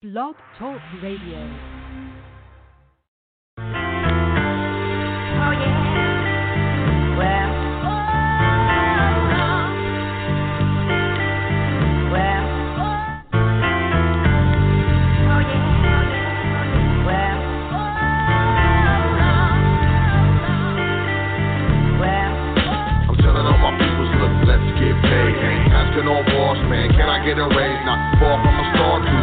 Blog Talk Radio. Oh yeah. Well. Well. Oh yeah. Well. Well. I'm telling all my peoples, look, let's get paid. Asking all boss, man, can I get a raise? Not far from a star, two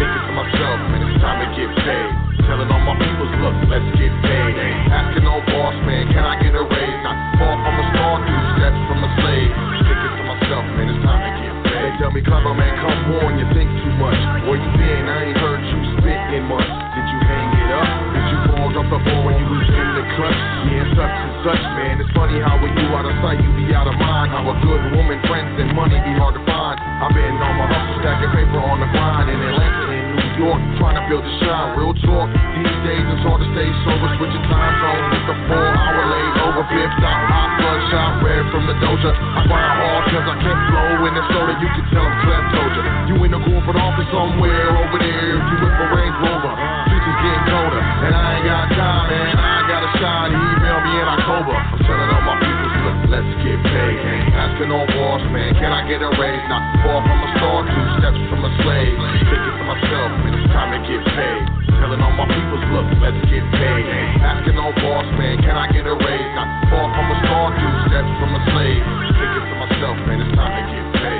Thinking to myself, man, it's time to get paid. Telling all my peoples, look, let's get paid. Asking all boss, man, can I get a raise? Not far from a star, two steps from a slave. Thinking to myself, man, it's time to get paid. They tell me, clever man, come on, you think too much. Where you been? I ain't heard you spit in Fall the ball when you was in the clutch? Yeah, such and such, man. It's funny how when you out of sight, you be out of mind. How a good woman, friends, and money be hard to find. I've been on my hustle, stacking paper on the grind in Atlanta and New York, trying to build a shine. Real talk. These days it's hard to stay sober, switching time zones. It's a four hour late over fifth out. Hot bloodshot, red from the doja. I grind hard cause I can't flow in the soda. You can tell I'm Clem told you. In the corporate office somewhere over there. You with the Range Rover. Getting colder. And I ain't got time, man. I ain't got a shot. He emailed me in October. I'm telling all my people, look, let's get paid. Asking all boss, man, can I get a raise? Not far from a star, two steps from a slave. Thinking to myself, man, it's time to get paid. Telling all my peoples, look, let's get paid. Asking all boss, man, can I get a raise? Not far from a star, two steps from a slave. Thinking to myself, man, it's time to get paid.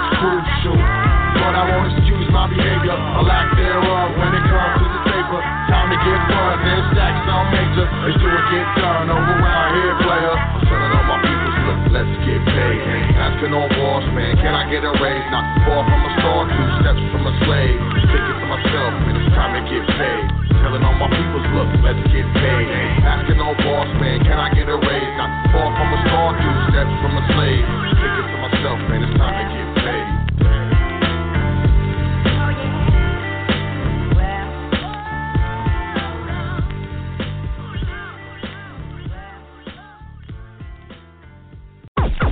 my behavior, a lack thereof when it comes to the paper. Time to get fun, then stack some major. Let's do it, get done over around here, player. I'm telling all my people, look, let's get paid. Asking all boss, man, can I get a raise? Not far from a star, two steps from a slave. Thinking to myself, man, it's time to get paid. Telling all my people, look, let's get paid. Asking all boss, man, can I get a raise? Not far from a star, two steps from a slave. Thinking to myself, man, it's time to get paid.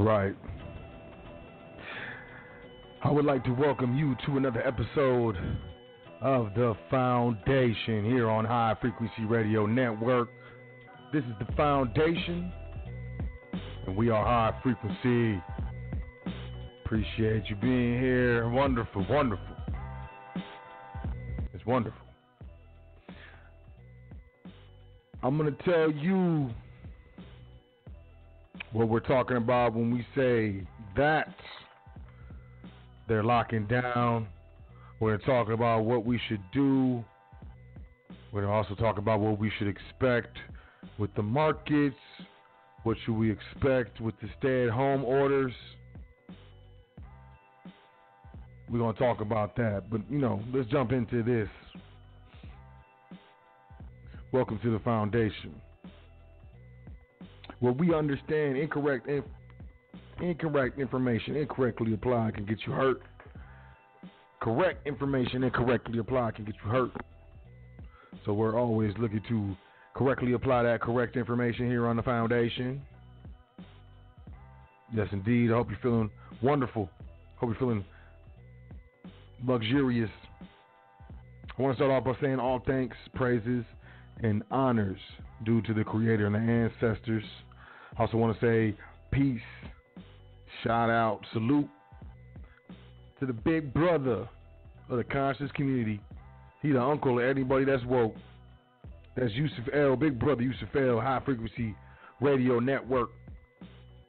Right. I would like to welcome you to another episode of The Foundation here on High Frequency Radio Network. This is The Foundation, and we are High Frequency. Appreciate you being here. Wonderful, wonderful. It's wonderful. I'm going to tell you what we're talking about when we say that they're locking down. We're talking about what we should do. We're also talk about what we should expect with the markets. What should we expect with the stay at home orders? We're going to talk about that. But, you know, let's jump into this. Welcome to the foundation. What we understand incorrect inf- incorrect information incorrectly applied can get you hurt. Correct information incorrectly applied can get you hurt. So we're always looking to correctly apply that correct information here on the foundation. Yes, indeed. I hope you're feeling wonderful. Hope you're feeling luxurious. I want to start off by saying all thanks, praises, and honors due to the Creator and the ancestors. I also want to say peace, shout out, salute to the big brother of the conscious community. He the uncle of anybody that's woke. That's Yusuf El, big brother Yusuf El, high frequency radio network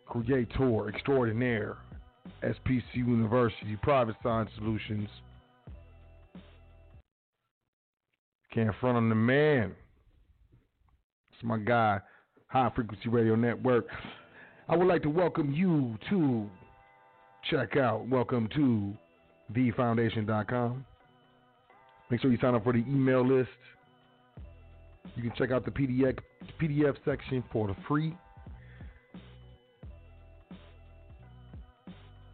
creator extraordinaire, SPC University, Private Science Solutions. Can't front on the man. It's my guy, High Frequency Radio Network. I would like to welcome you to check out, welcome to thefoundation.com. Make sure you sign up for the email list. You can check out the PDF, PDF section for the free.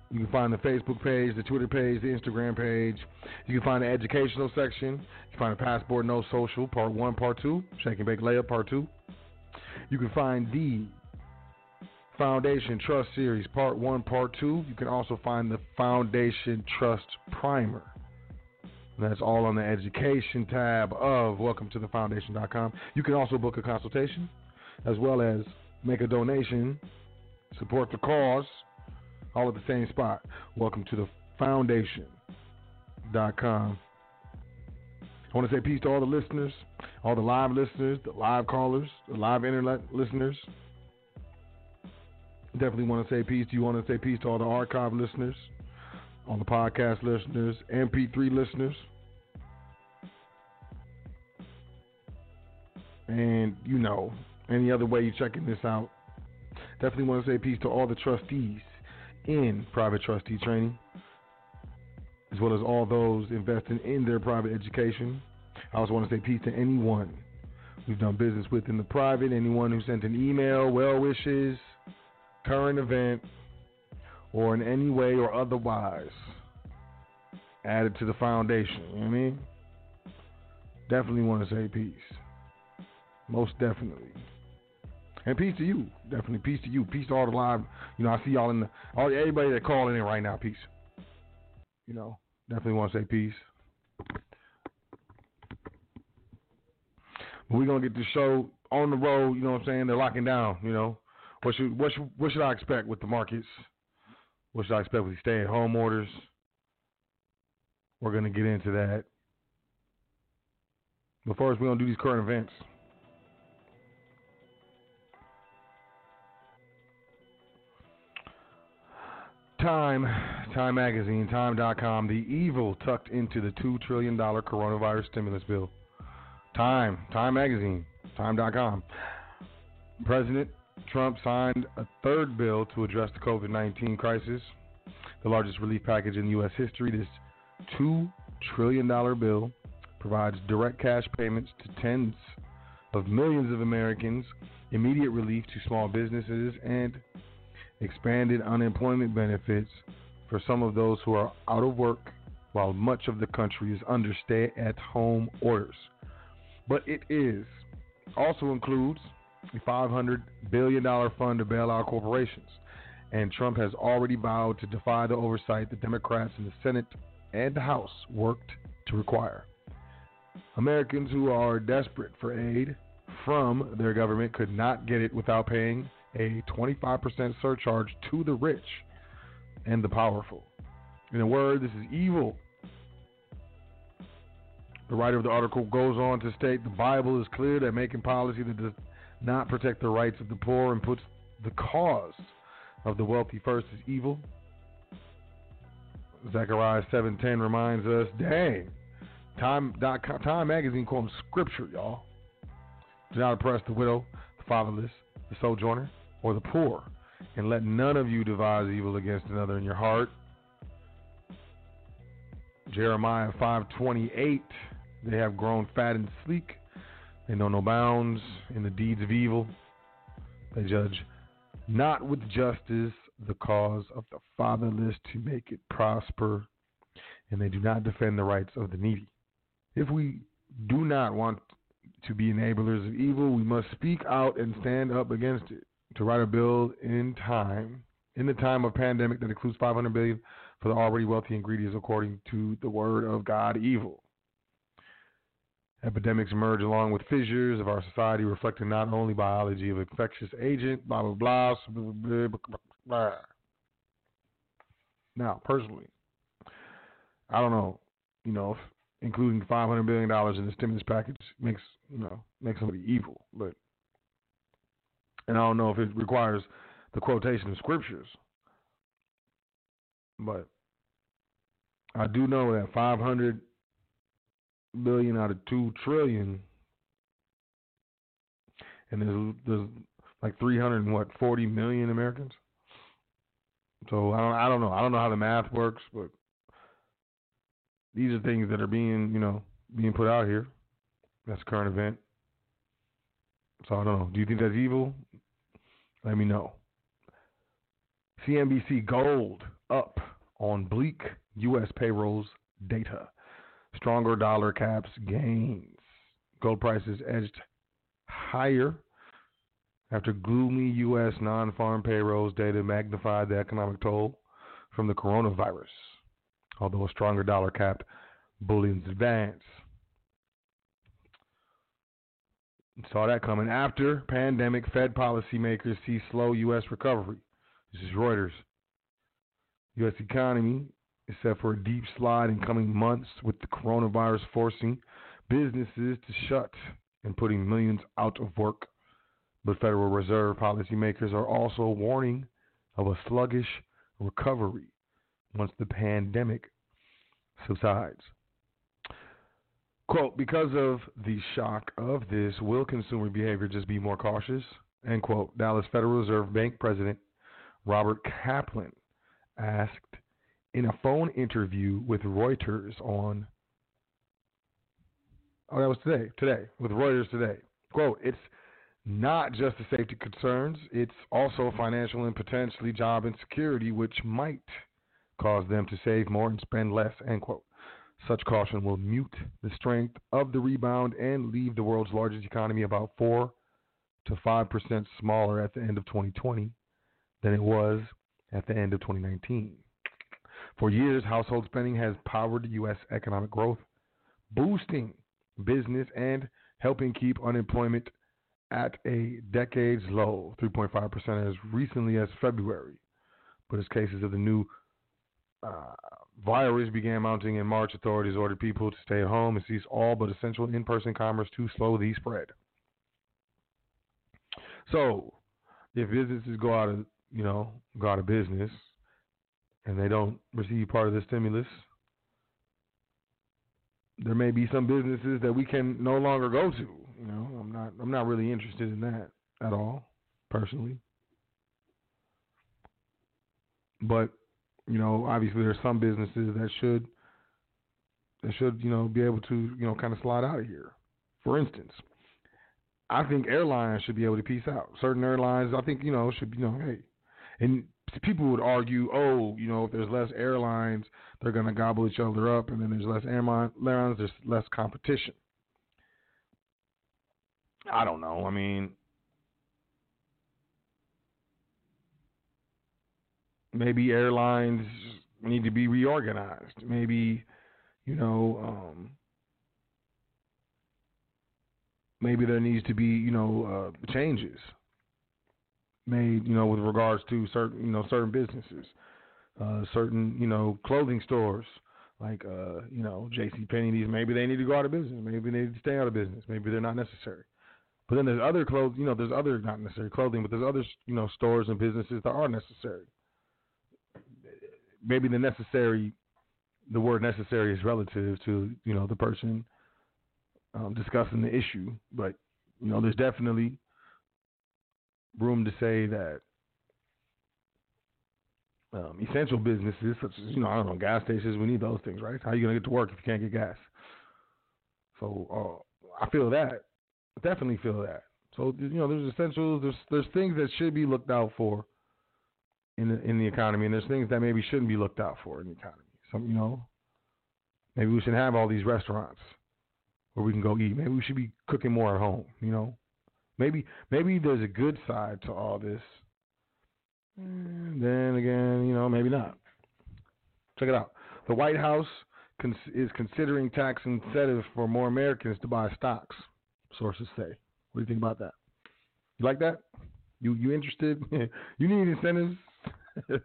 You can find the Facebook page, the Twitter page, the Instagram page. You can find the educational section. You can find the Passport No Social, Part 1, Part 2, Shake and Bake Layup, Part 2. You can find the Foundation Trust Series, Part 1, Part 2. You can also find the Foundation Trust Primer. That's all on the education tab of welcome to the foundation.com. You can also book a consultation as well as make a donation, support the cause, all at the same spot. Welcome to the foundation.com. I want to say peace to all the listeners, all the live listeners, the live callers, the live internet listeners. Definitely want to say peace. Do you want to say peace to all the archive listeners, all the podcast listeners, MP3 listeners? And you know, any other way you're checking this out. Definitely want to say peace to all the trustees in private trustee training, as well as all those investing in their private education. I also want to say peace to anyone we've done business with in the private, anyone who sent an email, well wishes, current event, or in any way or otherwise added to the foundation. You know what I mean? Definitely want to say peace. Most definitely. And peace to you. Definitely peace to you. Peace to all the live. You know, I see y'all in the all everybody that calling in right now. Peace. You know, definitely want to say peace. We're gonna get the show on the road. You know what I'm saying? They're locking down. You know, what should what should what should I expect with the markets? What should I expect with the stay-at-home orders? We're gonna get into that. But first, we're gonna do these current events. Time, Time Magazine, Time.com, the evil tucked into the $2 trillion coronavirus stimulus bill. Time, Time Magazine, Time.com. President Trump signed a third bill to address the COVID 19 crisis, the largest relief package in U.S. history. This $2 trillion bill provides direct cash payments to tens of millions of Americans, immediate relief to small businesses, and expanded unemployment benefits for some of those who are out of work while much of the country is under stay at home orders. But it is also includes a $500 billion fund to bail out corporations and Trump has already vowed to defy the oversight the Democrats in the Senate and the House worked to require. Americans who are desperate for aid from their government could not get it without paying a 25% surcharge to the rich and the powerful. In a word, this is evil. The writer of the article goes on to state the Bible is clear that making policy that does not protect the rights of the poor and puts the cause of the wealthy first is evil. Zechariah 7:10 reminds us, dang, Time Time magazine quoting scripture, y'all. Do not oppress the widow, the fatherless, the sojourner, or the poor, and let none of you devise evil against another in your heart. Jeremiah 5:28 They have grown fat and sleek. They know no bounds in the deeds of evil. They judge not with justice the cause of the fatherless to make it prosper, and they do not defend the rights of the needy. If we do not want to be enablers of evil, we must speak out and stand up against it. To write a bill in time, in the time of pandemic that includes 500 billion for the already wealthy and greedy is according to the word of God evil. Epidemics emerge along with fissures of our society, reflecting not only biology of infectious agent, blah blah blah. blah, blah, blah. Now, personally, I don't know, you know, if including five hundred billion dollars in the stimulus package makes you know makes somebody evil, but and I don't know if it requires the quotation of scriptures, but I do know that five hundred billion out of two trillion, and there's there's like three hundred and what forty million Americans. So I don't I don't know I don't know how the math works, but these are things that are being you know being put out here. That's a current event. So I don't know. Do you think that's evil? Let me know. CNBC gold up on bleak U.S. payrolls data. Stronger dollar caps gains. Gold prices edged higher after gloomy U.S. non farm payrolls data magnified the economic toll from the coronavirus, although a stronger dollar capped bullion's advance. Saw that coming. After pandemic, Fed policymakers see slow U.S. recovery. This is Reuters. U.S. economy is set for a deep slide in coming months with the coronavirus forcing businesses to shut and putting millions out of work. But Federal Reserve policymakers are also warning of a sluggish recovery once the pandemic subsides. Quote, because of the shock of this, will consumer behavior just be more cautious? End quote. Dallas Federal Reserve Bank President Robert Kaplan asked in a phone interview with Reuters on oh that was today today with Reuters today. Quote it's not just the safety concerns it's also financial and potentially job insecurity which might cause them to save more and spend less end quote. Such caution will mute the strength of the rebound and leave the world's largest economy about 4 to 5% smaller at the end of 2020 than it was at the end of 2019 for years, household spending has powered U.S. economic growth, boosting business and helping keep unemployment at a decade's low, 3.5% as recently as February. But as cases of the new uh, virus began mounting in March, authorities ordered people to stay at home and cease all but essential in person commerce to slow the spread. So, if businesses go out of, you know, go out of business, and they don't receive part of the stimulus, there may be some businesses that we can no longer go to. You know, I'm not I'm not really interested in that at all, personally. But, you know, obviously there's some businesses that should that should, you know, be able to, you know, kind of slide out of here. For instance, I think airlines should be able to peace out. Certain airlines, I think, you know, should, you know, hey, and people would argue, oh, you know, if there's less airlines, they're going to gobble each other up, and then there's less airlines, there's less competition. I don't know. I mean, maybe airlines need to be reorganized. Maybe, you know, um, maybe there needs to be, you know, uh, changes made, you know, with regards to certain, you know, certain businesses, uh, certain, you know, clothing stores like, uh, you know, J.C. Penney. These maybe they need to go out of business. Maybe they need to stay out of business. Maybe they're not necessary. But then there's other clothes, you know, there's other not necessary clothing, but there's other, you know, stores and businesses that are necessary. Maybe the necessary, the word necessary is relative to, you know, the person um, discussing the issue. But, you know, there's definitely room to say that um, essential businesses such as, you know, I don't know, gas stations, we need those things, right? How are you to get to work if you can't get gas? So uh, I feel that. Definitely feel that. So you know, there's essentials. There's there's things that should be looked out for in the in the economy, and there's things that maybe shouldn't be looked out for in the economy. Some you know, maybe we should have all these restaurants where we can go eat. Maybe we should be cooking more at home. You know, maybe maybe there's a good side to all this. And then again, you know, maybe not. Check it out. The White House cons- is considering tax incentives for more Americans to buy stocks sources say. What do you think about that? You like that? You you interested? you need incentives? you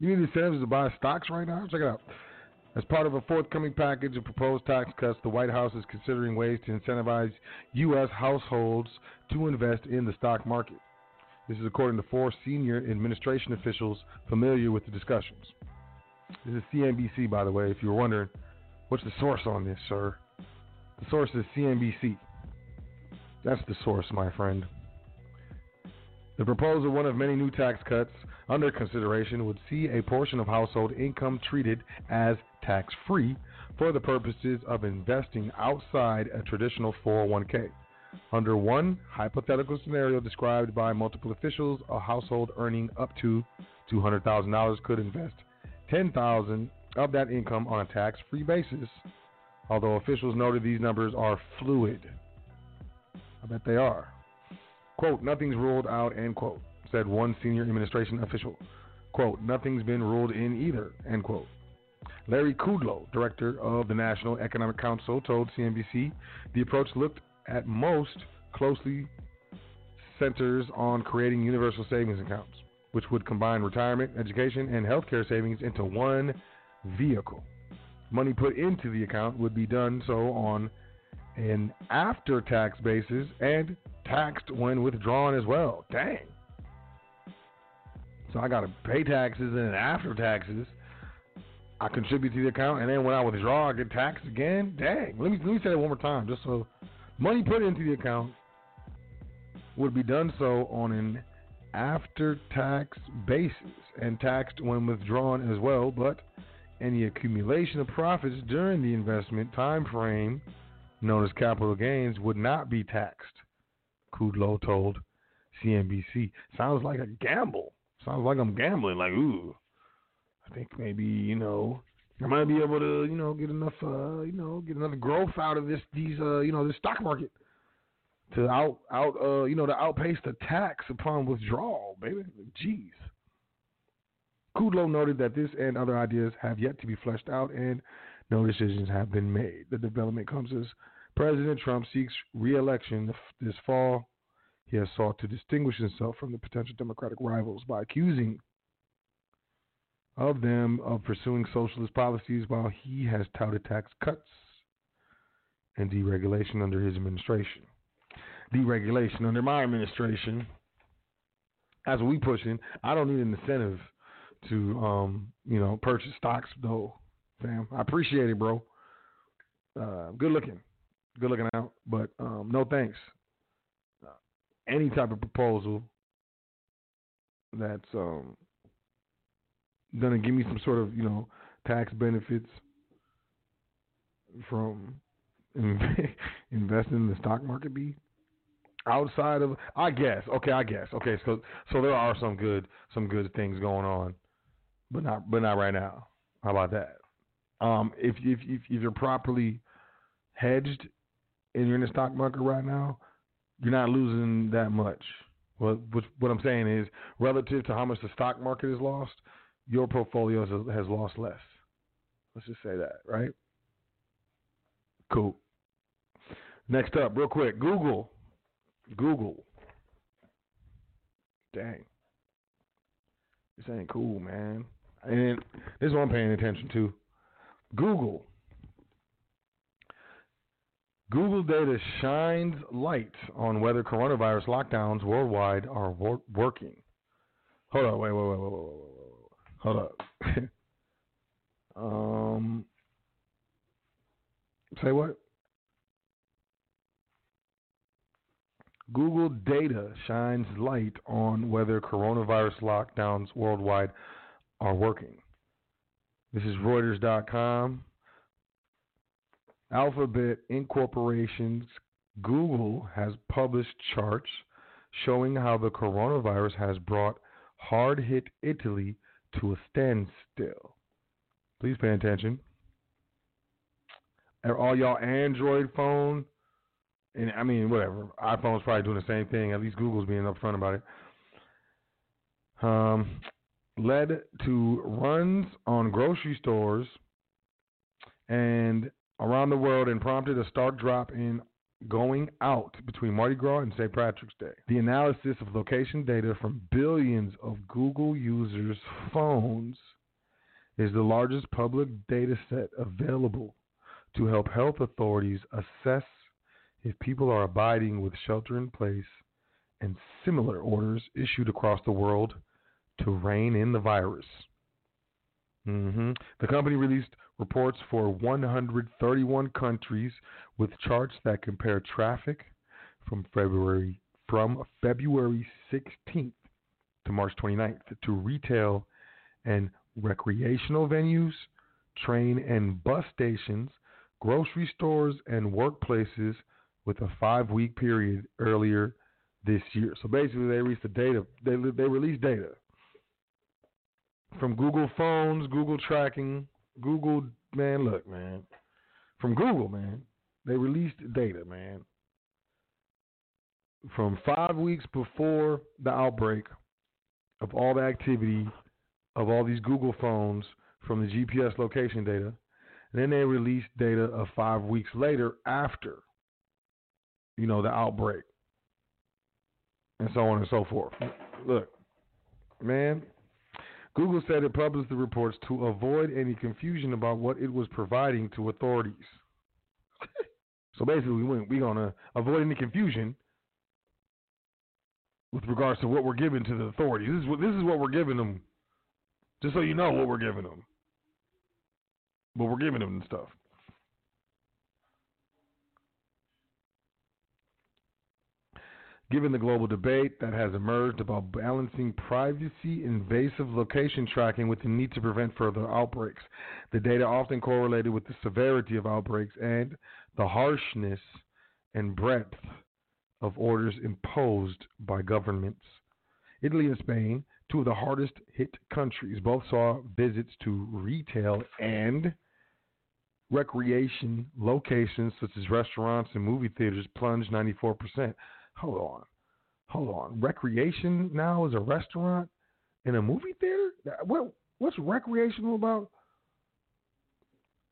need incentives to buy stocks right now? Check it out. As part of a forthcoming package of proposed tax cuts, the White House is considering ways to incentivize U.S. households to invest in the stock market. This is according to four senior administration officials familiar with the discussions. This is CNBC, by the way, if you were wondering. What's the source on this, sir? The source is CNBC. That's the source, my friend. The proposal, one of many new tax cuts under consideration, would see a portion of household income treated as tax free for the purposes of investing outside a traditional 401k. Under one hypothetical scenario described by multiple officials, a household earning up to $200,000 could invest 10000 of that income on a tax free basis, although officials noted these numbers are fluid. I bet they are. Quote, nothing's ruled out, end quote, said one senior administration official. Quote, nothing's been ruled in either, end quote. Larry Kudlow, director of the National Economic Council, told CNBC the approach looked at most closely centers on creating universal savings accounts, which would combine retirement, education, and healthcare savings into one vehicle. Money put into the account would be done so on an after tax basis and taxed when withdrawn as well. Dang. So I got to pay taxes and after taxes, I contribute to the account, and then when I withdraw, I get taxed again. Dang. Let me let me say that one more time, just so money put into the account would be done so on an after tax basis and taxed when withdrawn as well, but any accumulation of profits during the investment time frame known as capital gains would not be taxed, Kudlow told CNBC. Sounds like a gamble. Sounds like I'm gambling. Like, ooh, I think maybe you know I might be able to you know get enough uh, you know get enough growth out of this these uh, you know this stock market to out out uh, you know to outpace the tax upon withdrawal, baby. Jeez. Kudlow noted that this and other ideas have yet to be fleshed out and no decisions have been made. The development comes as President Trump seeks re-election this fall. He has sought to distinguish himself from the potential Democratic rivals by accusing of them of pursuing socialist policies while he has touted tax cuts and deregulation under his administration. Deregulation under my administration, as we pushing, I don't need an incentive to um, you know, purchase stocks though, fam. I appreciate it, bro. Uh, good looking good looking out, but um, no thanks. Uh, any type of proposal that's um, gonna give me some sort of you know tax benefits from investing in the stock market be outside of I guess okay I guess okay so so there are some good some good things going on but not but not right now how about that um if if if, you're properly hedged and you're in the stock market right now, you're not losing that much. Well, what, what I'm saying is, relative to how much the stock market is lost, your portfolio has lost less. Let's just say that, right? Cool. Next up, real quick Google. Google. Dang. This ain't cool, man. And this is what I'm paying attention to. Google. Google data shines light on whether coronavirus lockdowns worldwide are wor- working. Hold on, wait, wait, wait, wait, wait, wait. Hold up. um, say what? Google data shines light on whether coronavirus lockdowns worldwide are working. This is Reuters.com. Alphabet Incorporation's Google has published charts showing how the coronavirus has brought hard hit Italy to a standstill. Please pay attention. Are all y'all Android phone and I mean whatever. iPhone's probably doing the same thing. At least Google's being upfront about it. Um, led to runs on grocery stores and around the world and prompted a stark drop in going out between Mardi Gras and St. Patrick's Day. The analysis of location data from billions of Google users' phones is the largest public data set available to help health authorities assess if people are abiding with shelter in place and similar orders issued across the world to rein in the virus. Hmm The company released reports for 131 countries with charts that compare traffic from February from February 16th to March 29th to retail and recreational venues, train and bus stations, grocery stores, and workplaces with a five-week period earlier this year. So basically, they released the data. They they released data from Google phones, Google tracking, Google man. Look, man, from Google, man, they released data, man, from five weeks before the outbreak of all the activity of all these Google phones from the GPS location data. Then they released data of five weeks later after, you know, the outbreak. And so on and so forth. Look, man, Google said it published the reports to avoid any confusion about what it was providing to authorities. so basically, we're going to avoid any confusion with regards to what we're giving to the authorities. This is what, this is what we're giving them just so you know what we're giving them. But we're giving them stuff. Given the global debate that has emerged about balancing privacy invasive location tracking with the need to prevent further outbreaks, the data often correlated with the severity of outbreaks and the harshness and breadth of orders imposed by governments. Italy and Spain two of the hardest hit countries. Both saw visits to retail and recreation locations such as restaurants and movie theaters plunge 94%. Hold on. Hold on. Recreation now is a restaurant and a movie theater? What what's recreational about?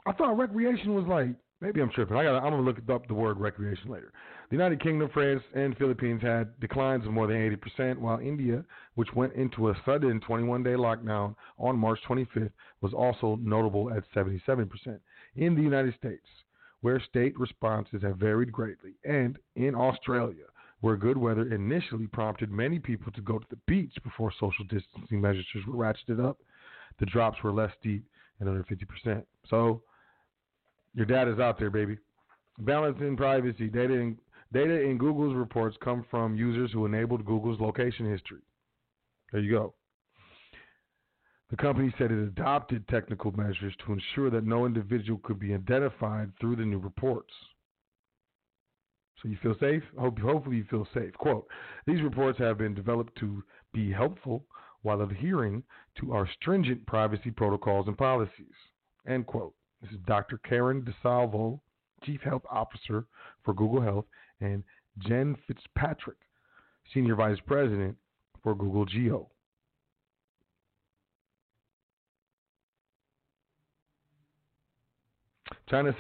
I thought recreation was like maybe I'm tripping. I got I'm gonna look up the word recreation later. The United Kingdom, France, and Philippines had declines of more than 80%, while India, which went into a sudden 21 day lockdown on March 25th, was also notable at 77%. In the United States, where state responses have varied greatly, and in Australia, where good weather initially prompted many people to go to the beach before social distancing measures were ratcheted up, the drops were less deep and under 50%. So, your data's out there, baby. Balancing privacy, data, and Data in Google's reports come from users who enabled Google's location history. There you go. The company said it adopted technical measures to ensure that no individual could be identified through the new reports. So you feel safe? Hope, hopefully you feel safe. Quote, these reports have been developed to be helpful while adhering to our stringent privacy protocols and policies. End quote. This is Dr. Karen DeSalvo, Chief Health Officer for Google Health and Jen Fitzpatrick, Senior Vice President for Google Geo. China,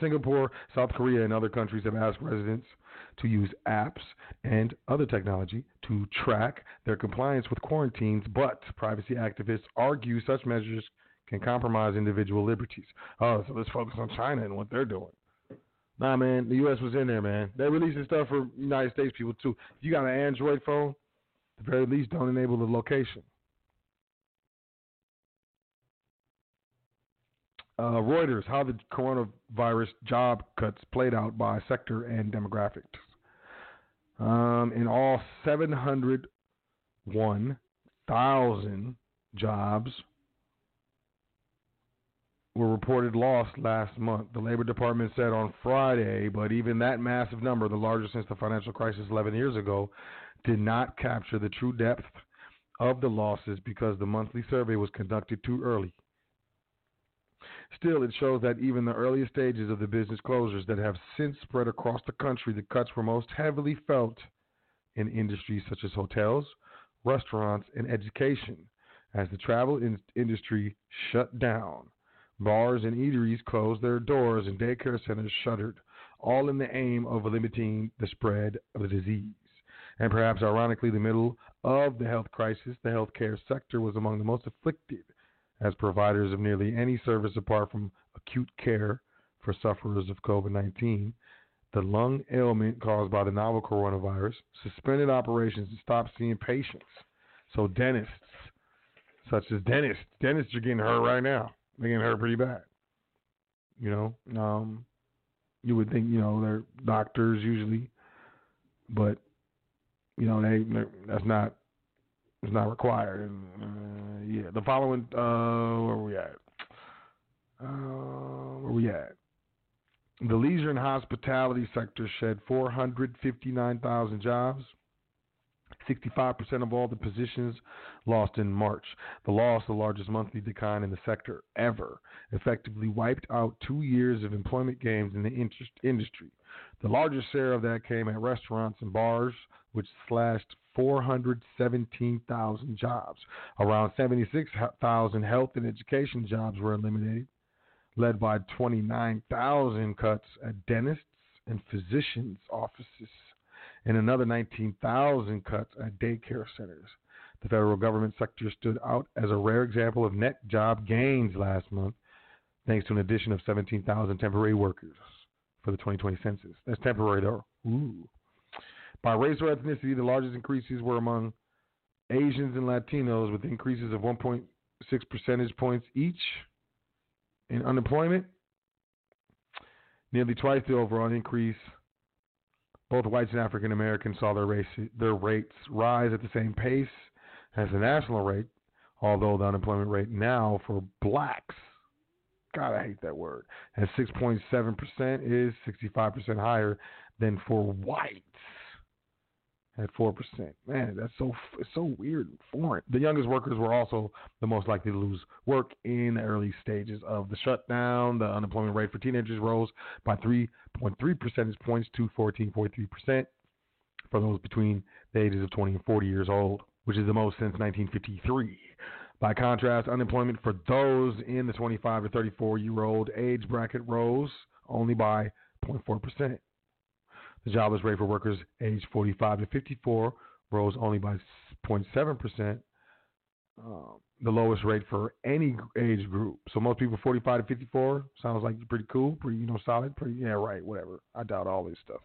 Singapore, South Korea, and other countries have asked residents to use apps and other technology to track their compliance with quarantines, but privacy activists argue such measures can compromise individual liberties. Oh, so let's focus on China and what they're doing. Nah, man, the U.S. was in there, man. They're releasing stuff for United States people too. If you got an Android phone, at the very least, don't enable the location. Uh, Reuters, how the coronavirus job cuts played out by sector and demographics. Um, in all, 701,000 jobs were reported lost last month. The Labor Department said on Friday, but even that massive number, the largest since the financial crisis 11 years ago, did not capture the true depth of the losses because the monthly survey was conducted too early. Still, it shows that even the earliest stages of the business closures that have since spread across the country, the cuts were most heavily felt in industries such as hotels, restaurants, and education, as the travel in- industry shut down. Bars and eateries closed their doors and daycare centers shuttered, all in the aim of limiting the spread of the disease. And perhaps ironically, the middle of the health crisis, the healthcare sector was among the most afflicted as providers of nearly any service apart from acute care for sufferers of COVID 19. The lung ailment caused by the novel coronavirus suspended operations and stopped seeing patients. So, dentists, such as dentists, dentists are getting hurt right now. They're getting hurt pretty bad. You know, um, you would think, you know, they're doctors usually, but, you know, they that's not it's not required. Yeah, the following, uh, where we at? Uh, where we at? The leisure and hospitality sector shed 459,000 jobs. 65% of all the positions lost in March. The loss, the largest monthly decline in the sector ever, effectively wiped out two years of employment gains in the industry. The largest share of that came at restaurants and bars, which slashed 417,000 jobs. Around 76,000 health and education jobs were eliminated, led by 29,000 cuts at dentists and physicians' offices, and another 19,000 cuts at daycare centers. The federal government sector stood out as a rare example of net job gains last month, thanks to an addition of 17,000 temporary workers for the 2020 census. That's temporary, though. Ooh. By race or ethnicity, the largest increases were among Asians and Latinos, with increases of 1.6 percentage points each in unemployment. Nearly twice the overall increase. Both whites and African Americans saw their, race, their rates rise at the same pace as the national rate, although the unemployment rate now for blacks, God, I hate that word, at 6.7% is 65% higher than for whites at four percent. Man, that's so it's so weird and foreign. The youngest workers were also the most likely to lose work in the early stages of the shutdown. The unemployment rate for teenagers rose by 3.3 percentage points to 14.3 percent for those between the ages of 20 and 40 years old, which is the most since 1953. By contrast, unemployment for those in the 25 to 34 year old age bracket rose only by 0.4 percent. The jobless rate for workers aged 45 to 54 rose only by 0.7%, uh, the lowest rate for any age group. So most people 45 to 54 sounds like pretty cool, pretty you know solid, pretty yeah right, whatever. I doubt all this stuff.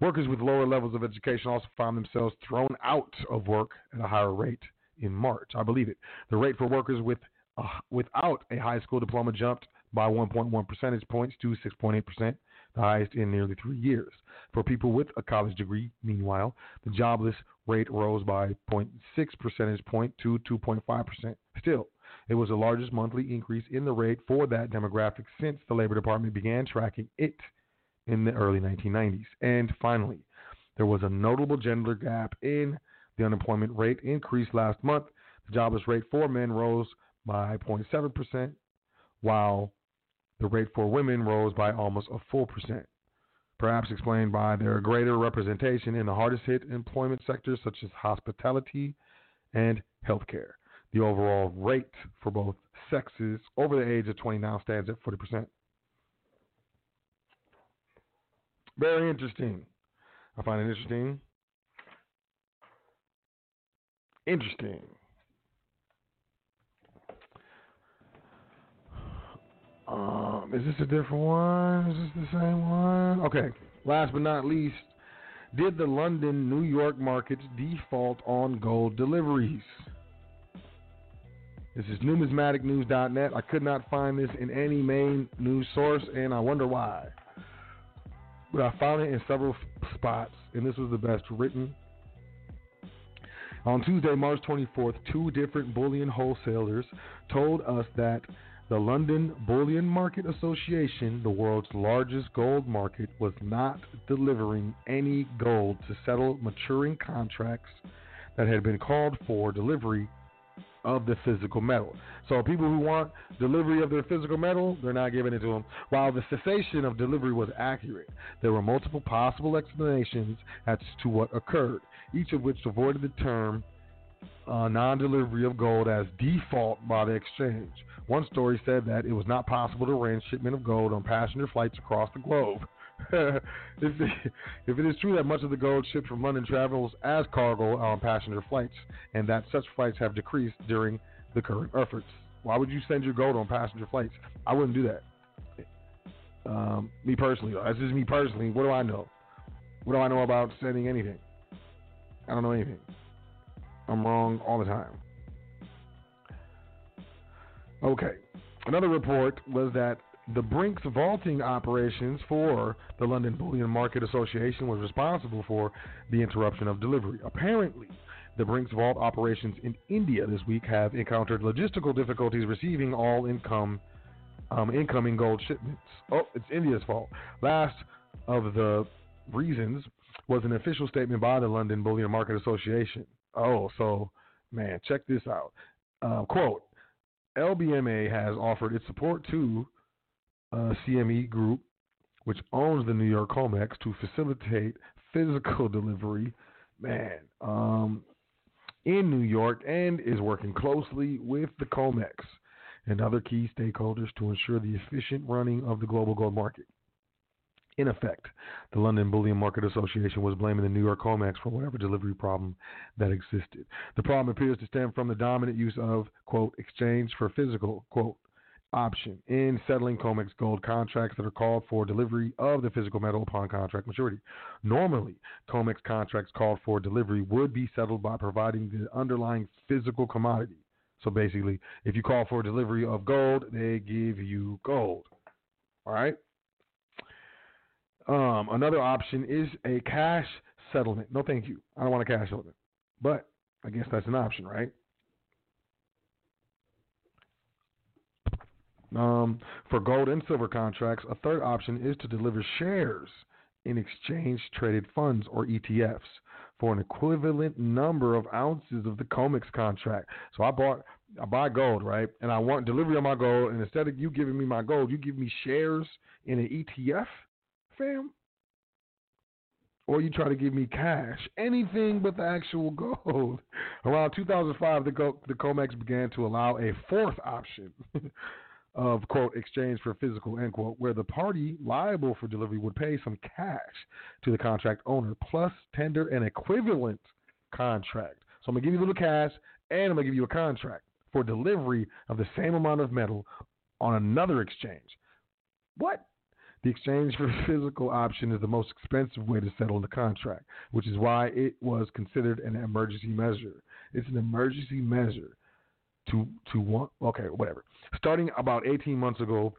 Workers with lower levels of education also found themselves thrown out of work at a higher rate in March. I believe it. The rate for workers with uh, without a high school diploma jumped by 1.1 percentage points to 6.8 percent the highest in nearly three years. For people with a college degree, meanwhile, the jobless rate rose by 0.6 percentage point to 2.5%. Still, it was the largest monthly increase in the rate for that demographic since the Labor Department began tracking it in the early 1990s. And finally, there was a notable gender gap in the unemployment rate increase last month. The jobless rate for men rose by 0.7%, while the rate for women rose by almost a full percent, perhaps explained by their greater representation in the hardest hit employment sectors such as hospitality and healthcare. The overall rate for both sexes over the age of 20 now stands at 40%. Very interesting. I find it interesting. Interesting. Um, is this a different one? Is this the same one? Okay. Last but not least, did the London, New York markets default on gold deliveries? This is numismaticnews.net. I could not find this in any main news source, and I wonder why. But I found it in several spots, and this was the best written. On Tuesday, March 24th, two different bullion wholesalers told us that the London Bullion Market Association, the world's largest gold market, was not delivering any gold to settle maturing contracts that had been called for delivery of the physical metal. So people who want delivery of their physical metal, they're not giving it to them. While the cessation of delivery was accurate, there were multiple possible explanations as to what occurred, each of which avoided the term uh, non-delivery of gold as default by the exchange. One story said that it was not possible to arrange shipment of gold on passenger flights across the globe. if, it, if it is true that much of the gold shipped from London travels as cargo on passenger flights, and that such flights have decreased during the current efforts, why would you send your gold on passenger flights? I wouldn't do that. Um, me personally, though. that's just me personally. What do I know? What do I know about sending anything? I don't know anything. I'm wrong all the time. Okay. Another report was that the Brinks vaulting operations for the London Bullion Market Association was responsible for the interruption of delivery. Apparently, the Brinks vault operations in India this week have encountered logistical difficulties receiving all income um, incoming gold shipments. Oh, it's India's fault. Last of the reasons was an official statement by the London Bullion Market Association. Oh, so man, check this out. Uh, quote: LBMA has offered its support to uh, CME Group, which owns the New York COMEX, to facilitate physical delivery. Man, um, in New York, and is working closely with the COMEX and other key stakeholders to ensure the efficient running of the global gold market. In effect, the London Bullion Market Association was blaming the New York COMEX for whatever delivery problem that existed. The problem appears to stem from the dominant use of, quote, exchange for physical, quote, option in settling COMEX gold contracts that are called for delivery of the physical metal upon contract maturity. Normally, COMEX contracts called for delivery would be settled by providing the underlying physical commodity. So basically, if you call for delivery of gold, they give you gold. All right? Um, another option is a cash settlement. No, thank you. I don't want a cash settlement. But I guess that's an option, right? Um, for gold and silver contracts, a third option is to deliver shares in exchange traded funds or ETFs for an equivalent number of ounces of the COMEX contract. So I bought, I buy gold, right? And I want delivery of my gold, and instead of you giving me my gold, you give me shares in an ETF, fam. Or you try to give me cash, anything but the actual gold. Around 2005, the, Go- the COMEX began to allow a fourth option of quote exchange for physical end quote, where the party liable for delivery would pay some cash to the contract owner plus tender an equivalent contract. So I'm gonna give you a little cash and I'm gonna give you a contract for delivery of the same amount of metal on another exchange. What? The exchange for physical option is the most expensive way to settle the contract, which is why it was considered an emergency measure. It's an emergency measure to to want okay whatever. Starting about 18 months ago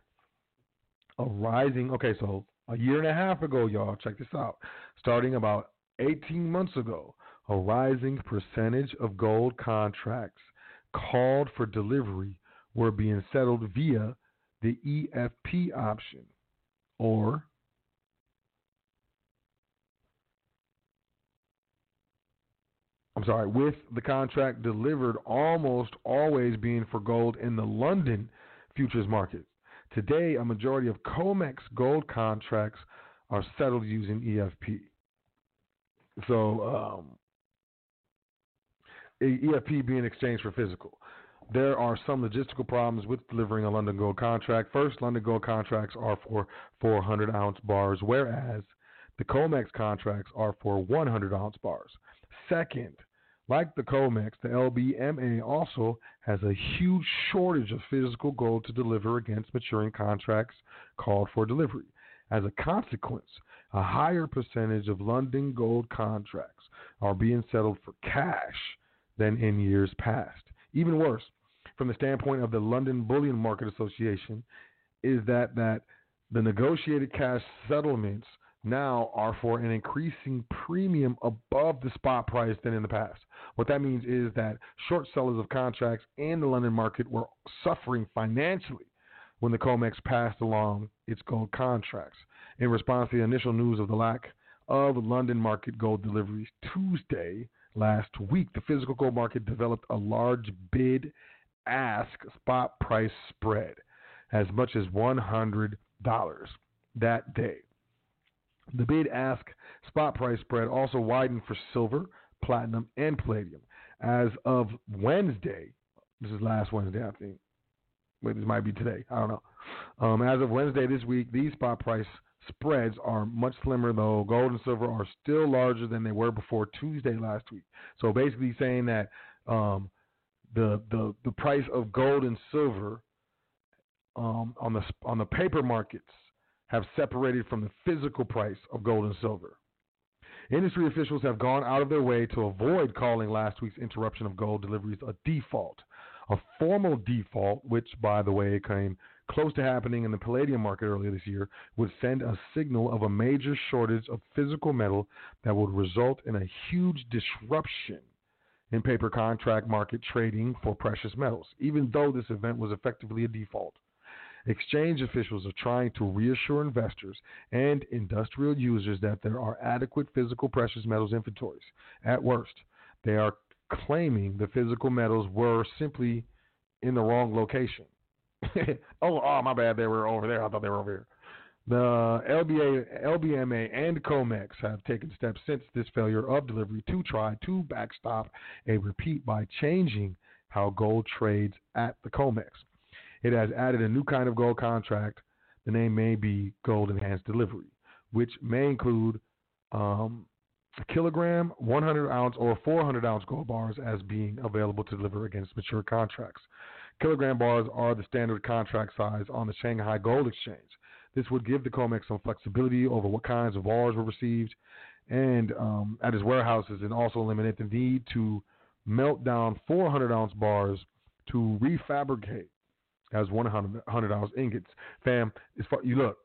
a rising okay so a year and a half ago y'all check this out. Starting about 18 months ago a rising percentage of gold contracts called for delivery were being settled via the EFP option or I'm sorry, with the contract delivered almost always being for gold in the London futures market. Today, a majority of COMEX gold contracts are settled using EFP. So, um, EFP being exchanged for physical. There are some logistical problems with delivering a London gold contract. First, London gold contracts are for 400 ounce bars, whereas The COMEX contracts are for 100 ounce bars. Second, like the COMEX, the LBMA also has a huge shortage of physical gold to deliver against maturing contracts called for delivery. As a consequence, a higher percentage of London gold contracts are being settled for cash than in years past. Even worse, from the standpoint of the London Bullion Market Association, is that that the negotiated cash settlements now are for an increasing premium above the spot price than in the past. What that means is that short sellers of contracts in the London market were suffering financially when the COMEX passed along its gold contracts. In response to the initial news of the lack of London market gold deliveries Tuesday last week, the physical gold market developed a large bid ask spot price spread as much as $100 that day. The bid ask spot price spread also widened for silver, platinum, and palladium. As of Wednesday, this is last Wednesday, I think. Wait, this might be today. I don't know. Um, as of Wednesday this week, these spot price spreads are much slimmer, though gold and silver are still larger than they were before Tuesday last week. So basically, saying that um, the the the price of gold and silver um, on the on the paper markets have separated from the physical price of gold and silver. Industry officials have gone out of their way to avoid calling last week's interruption of gold deliveries a default. A formal default, which, by the way, came close to happening in the palladium market earlier this year, would send a signal of a major shortage of physical metal that would result in a huge disruption in paper contract market trading for precious metals, even though this event was effectively a default. Exchange officials are trying to reassure investors and industrial users that there are adequate physical precious metals inventories. At worst, they are claiming the physical metals were simply in the wrong location. oh, oh, my bad, they were over there. I thought they were over here. The LBA, LBMA and COMEX have taken steps since this failure of delivery to try to backstop a repeat by changing how gold trades at the COMEX. It has added a new kind of gold contract. The name may be Gold Enhanced Delivery, which may include um, a kilogram, 100 ounce, or 400 ounce gold bars as being available to deliver against mature contracts. Kilogram bars are the standard contract size on the Shanghai Gold Exchange. This would give the COMEX some flexibility over what kinds of bars were received and um, at his warehouses and also eliminate the need to melt down 400 ounce bars to refabricate as 100 ounce ingots. Fam, as far, you look,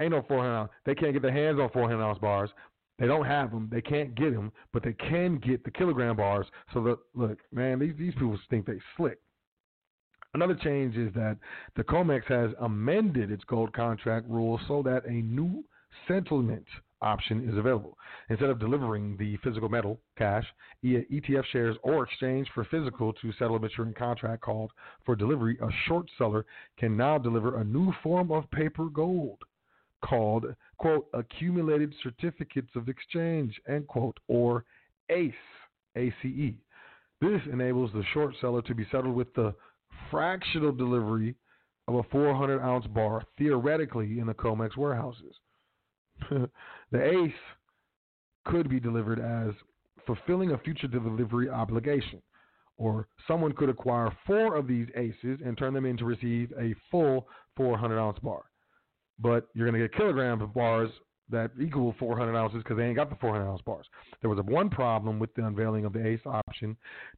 ain't no 400 ounce. They can't get their hands on 400 ounce bars. They don't have them. They can't get them, but they can get the kilogram bars. So look, look, man, these these people think they slick. Another change is that the COMEX has amended its gold contract rules so that a new settlement option is available. Instead of delivering the physical metal, cash, ETF shares, or exchange for physical to settle a maturing contract called for delivery, a short seller can now deliver a new form of paper gold called, quote, accumulated certificates of exchange, end quote, or ACE, ACE. This enables the short seller to be settled with the fractional delivery of a 400 ounce bar, theoretically, in the COMEX warehouses. the ACE could be delivered as fulfilling a future delivery obligation, or someone could acquire four of these ACEs and turn them in to receive a full 400 ounce bar. But you're going to get kilogram of bars that equal 400 ounces because they ain't got the 400 ounce bars. There was a one problem with the unveiling of the ACE option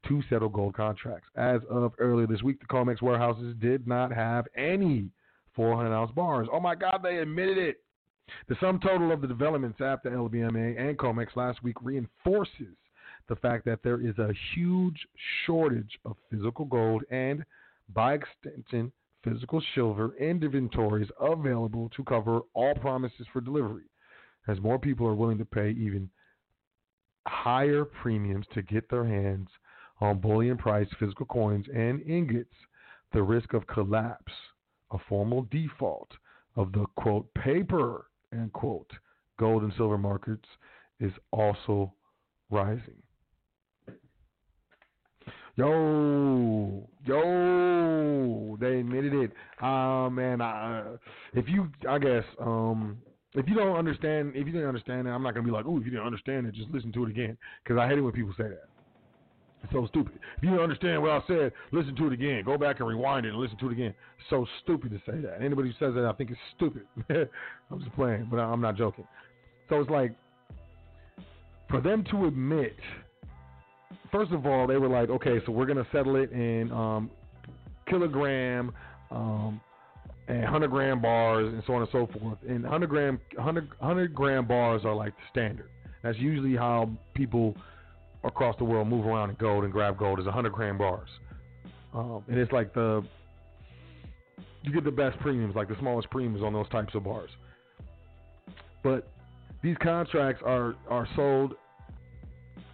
to settle gold contracts. As of earlier this week, the COMEX warehouses did not have any 400 ounce bars. Oh my God, they admitted it. The sum total of the developments after LBMA and COMEX last week reinforces the fact that there is a huge shortage of physical gold and, by extension, physical silver inventories available to cover all promises for delivery, as more people are willing to pay even higher premiums to get their hands on bullion priced physical coins and ingots. The risk of collapse, a formal default of the quote paper end quote, gold and silver markets is also rising. Yo, yo, they admitted it. Um, man, I, if you, I guess, um, if you don't understand, if you didn't understand it, I'm not gonna be like, oh, if you didn't understand it, just listen to it again, because I hate it when people say that. It's so stupid. If you don't understand what I said, listen to it again. Go back and rewind it and listen to it again. So stupid to say that. Anybody who says that, I think is stupid. I'm just playing, but I'm not joking. So it's like for them to admit. First of all, they were like, okay, so we're gonna settle it in um, kilogram, um, and 100 gram bars and so on and so forth. And 100 gram 100, 100 gram bars are like the standard. That's usually how people across the world move around in gold and grab gold is 100 gram bars. Um, and it's like the you get the best premiums, like the smallest premiums on those types of bars. But these contracts are are sold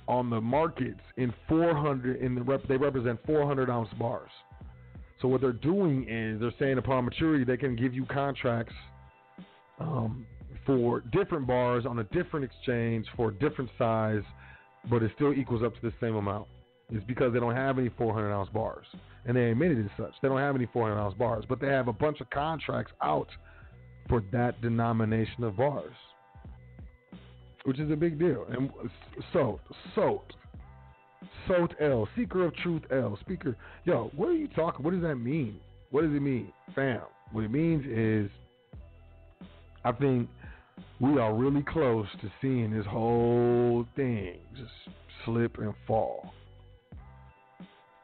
on the markets in 400 in the rep, they represent 400 ounce bars. So what they're doing is they're saying upon maturity they can give you contracts um, for different bars on a different exchange for a different size, but it still equals up to the same amount. It's because they don't have any 400 ounce bars, and they admitted as such. They don't have any 400 ounce bars, but they have a bunch of contracts out for that denomination of bars, which is a big deal. And so, so Sot El, Seeker of Truth El, Speaker. Yo, what are you talking? What does that mean? What does it mean, fam? What it means is, I think we are really close to seeing this whole thing just slip and fall,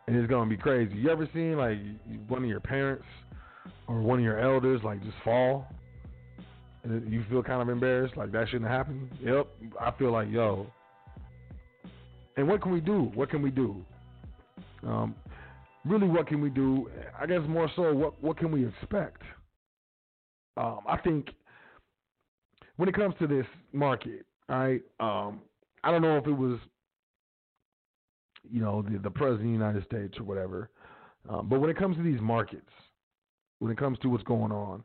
and it's gonna be crazy. You ever seen like one of your parents or one of your elders like just fall? And you feel kind of embarrassed, like that shouldn't happen. Yep, I feel like yo, and what can we do? What can we do? Um, really, what can we do? I guess more so, what what can we expect? Um, I think when it comes to this market, right? Um, I don't know if it was, you know, the, the president of the United States or whatever, um, but when it comes to these markets, when it comes to what's going on,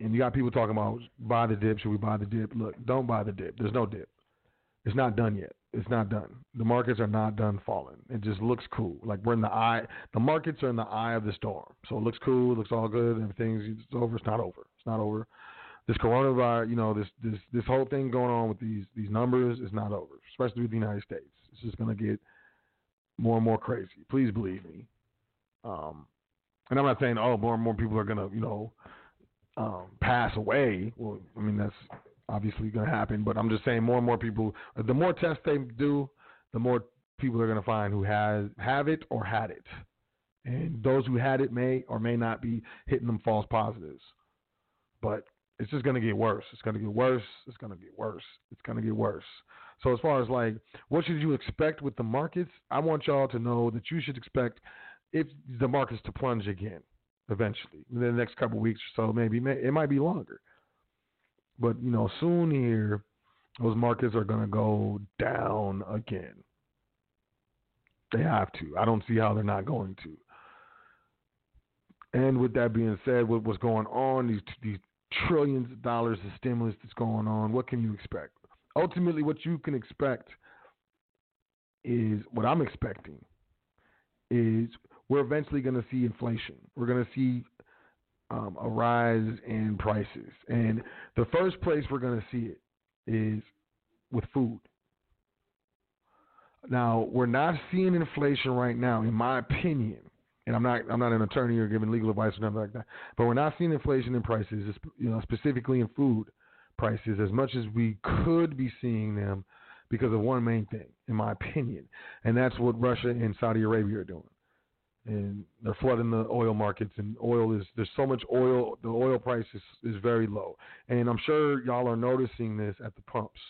and you got people talking about buy the dip, should we buy the dip? Look, don't buy the dip. There's no dip. It's not done yet. It's not done. The markets are not done falling. It just looks cool. Like we're in the eye. The markets are in the eye of the storm. So it looks cool. It looks all good. Everything's over. It's not over. It's not over. This coronavirus, you know, this this this whole thing going on with these these numbers is not over. Especially with the United States. It's just gonna get more and more crazy. Please believe me. Um, and I'm not saying oh more and more people are gonna you know um, pass away. Well, I mean that's obviously going to happen. But I'm just saying, more and more people, the more tests they do, the more people are going to find who has have it or had it, and those who had it may or may not be hitting them false positives. But it's just going to get worse. It's going to get worse. It's going to get worse. It's going to get worse. So as far as like, what should you expect with the markets? I want y'all to know that you should expect if the markets to plunge again eventually in the next couple weeks or so. Maybe it might be longer. But you know, soon here, those markets are going to go down again. They have to. I don't see how they're not going to. And with that being said, what, what's going on, these these trillions of dollars of stimulus that's going on, what can you expect? Ultimately, what you can expect is what I'm expecting is we're eventually going to see inflation. We're going to see um, a rise in prices. And the first place we're going to see it is with food. Now, we're not seeing inflation right now, in my opinion. And I'm not I'm not an attorney or giving legal advice or nothing like that. But we're not seeing inflation in prices, you know, specifically in food prices, as much as we could be seeing them because of one main thing, in my opinion, and that's what Russia and Saudi Arabia are doing and they're flooding the oil markets and oil is there's so much oil the oil price is, is very low. And i'm sure y'all are noticing this at the pumps.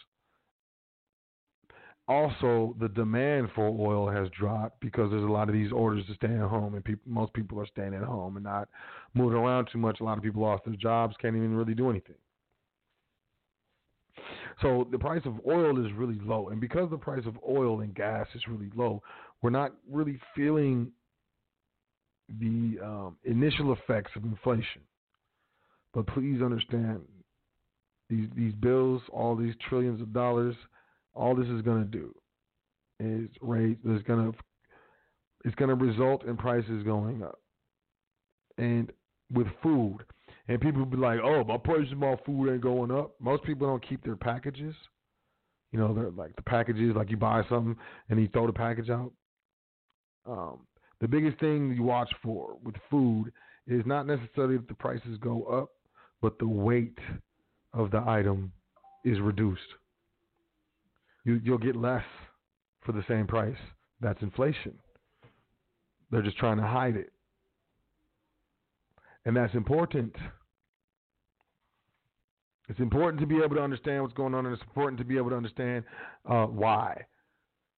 Also the demand for oil has dropped because there's a lot of these orders to stay at home and most people are staying at home and not moving around too much. A lot of people lost their jobs can't even really do anything. So the price of oil is really low and because the price of oil and gas is really low we're not really feeling the um, initial effects of inflation. But please understand, these these bills, all these trillions of dollars, all this is going to do is raise. Is going to it's going to result in prices going up. And with food, And people be like, "Oh, my price of my food ain't going up." Most people don't keep their packages. You know, they're like the packages, like you buy something and you throw the package out. Um, the biggest thing you watch for with food is not necessarily that the prices go up, but the weight of the item is reduced. You, you'll get less for the same price. That's inflation. They're just trying to hide it. And that's important. It's important to be able to understand what's going on, and it's important to be able to understand uh, why.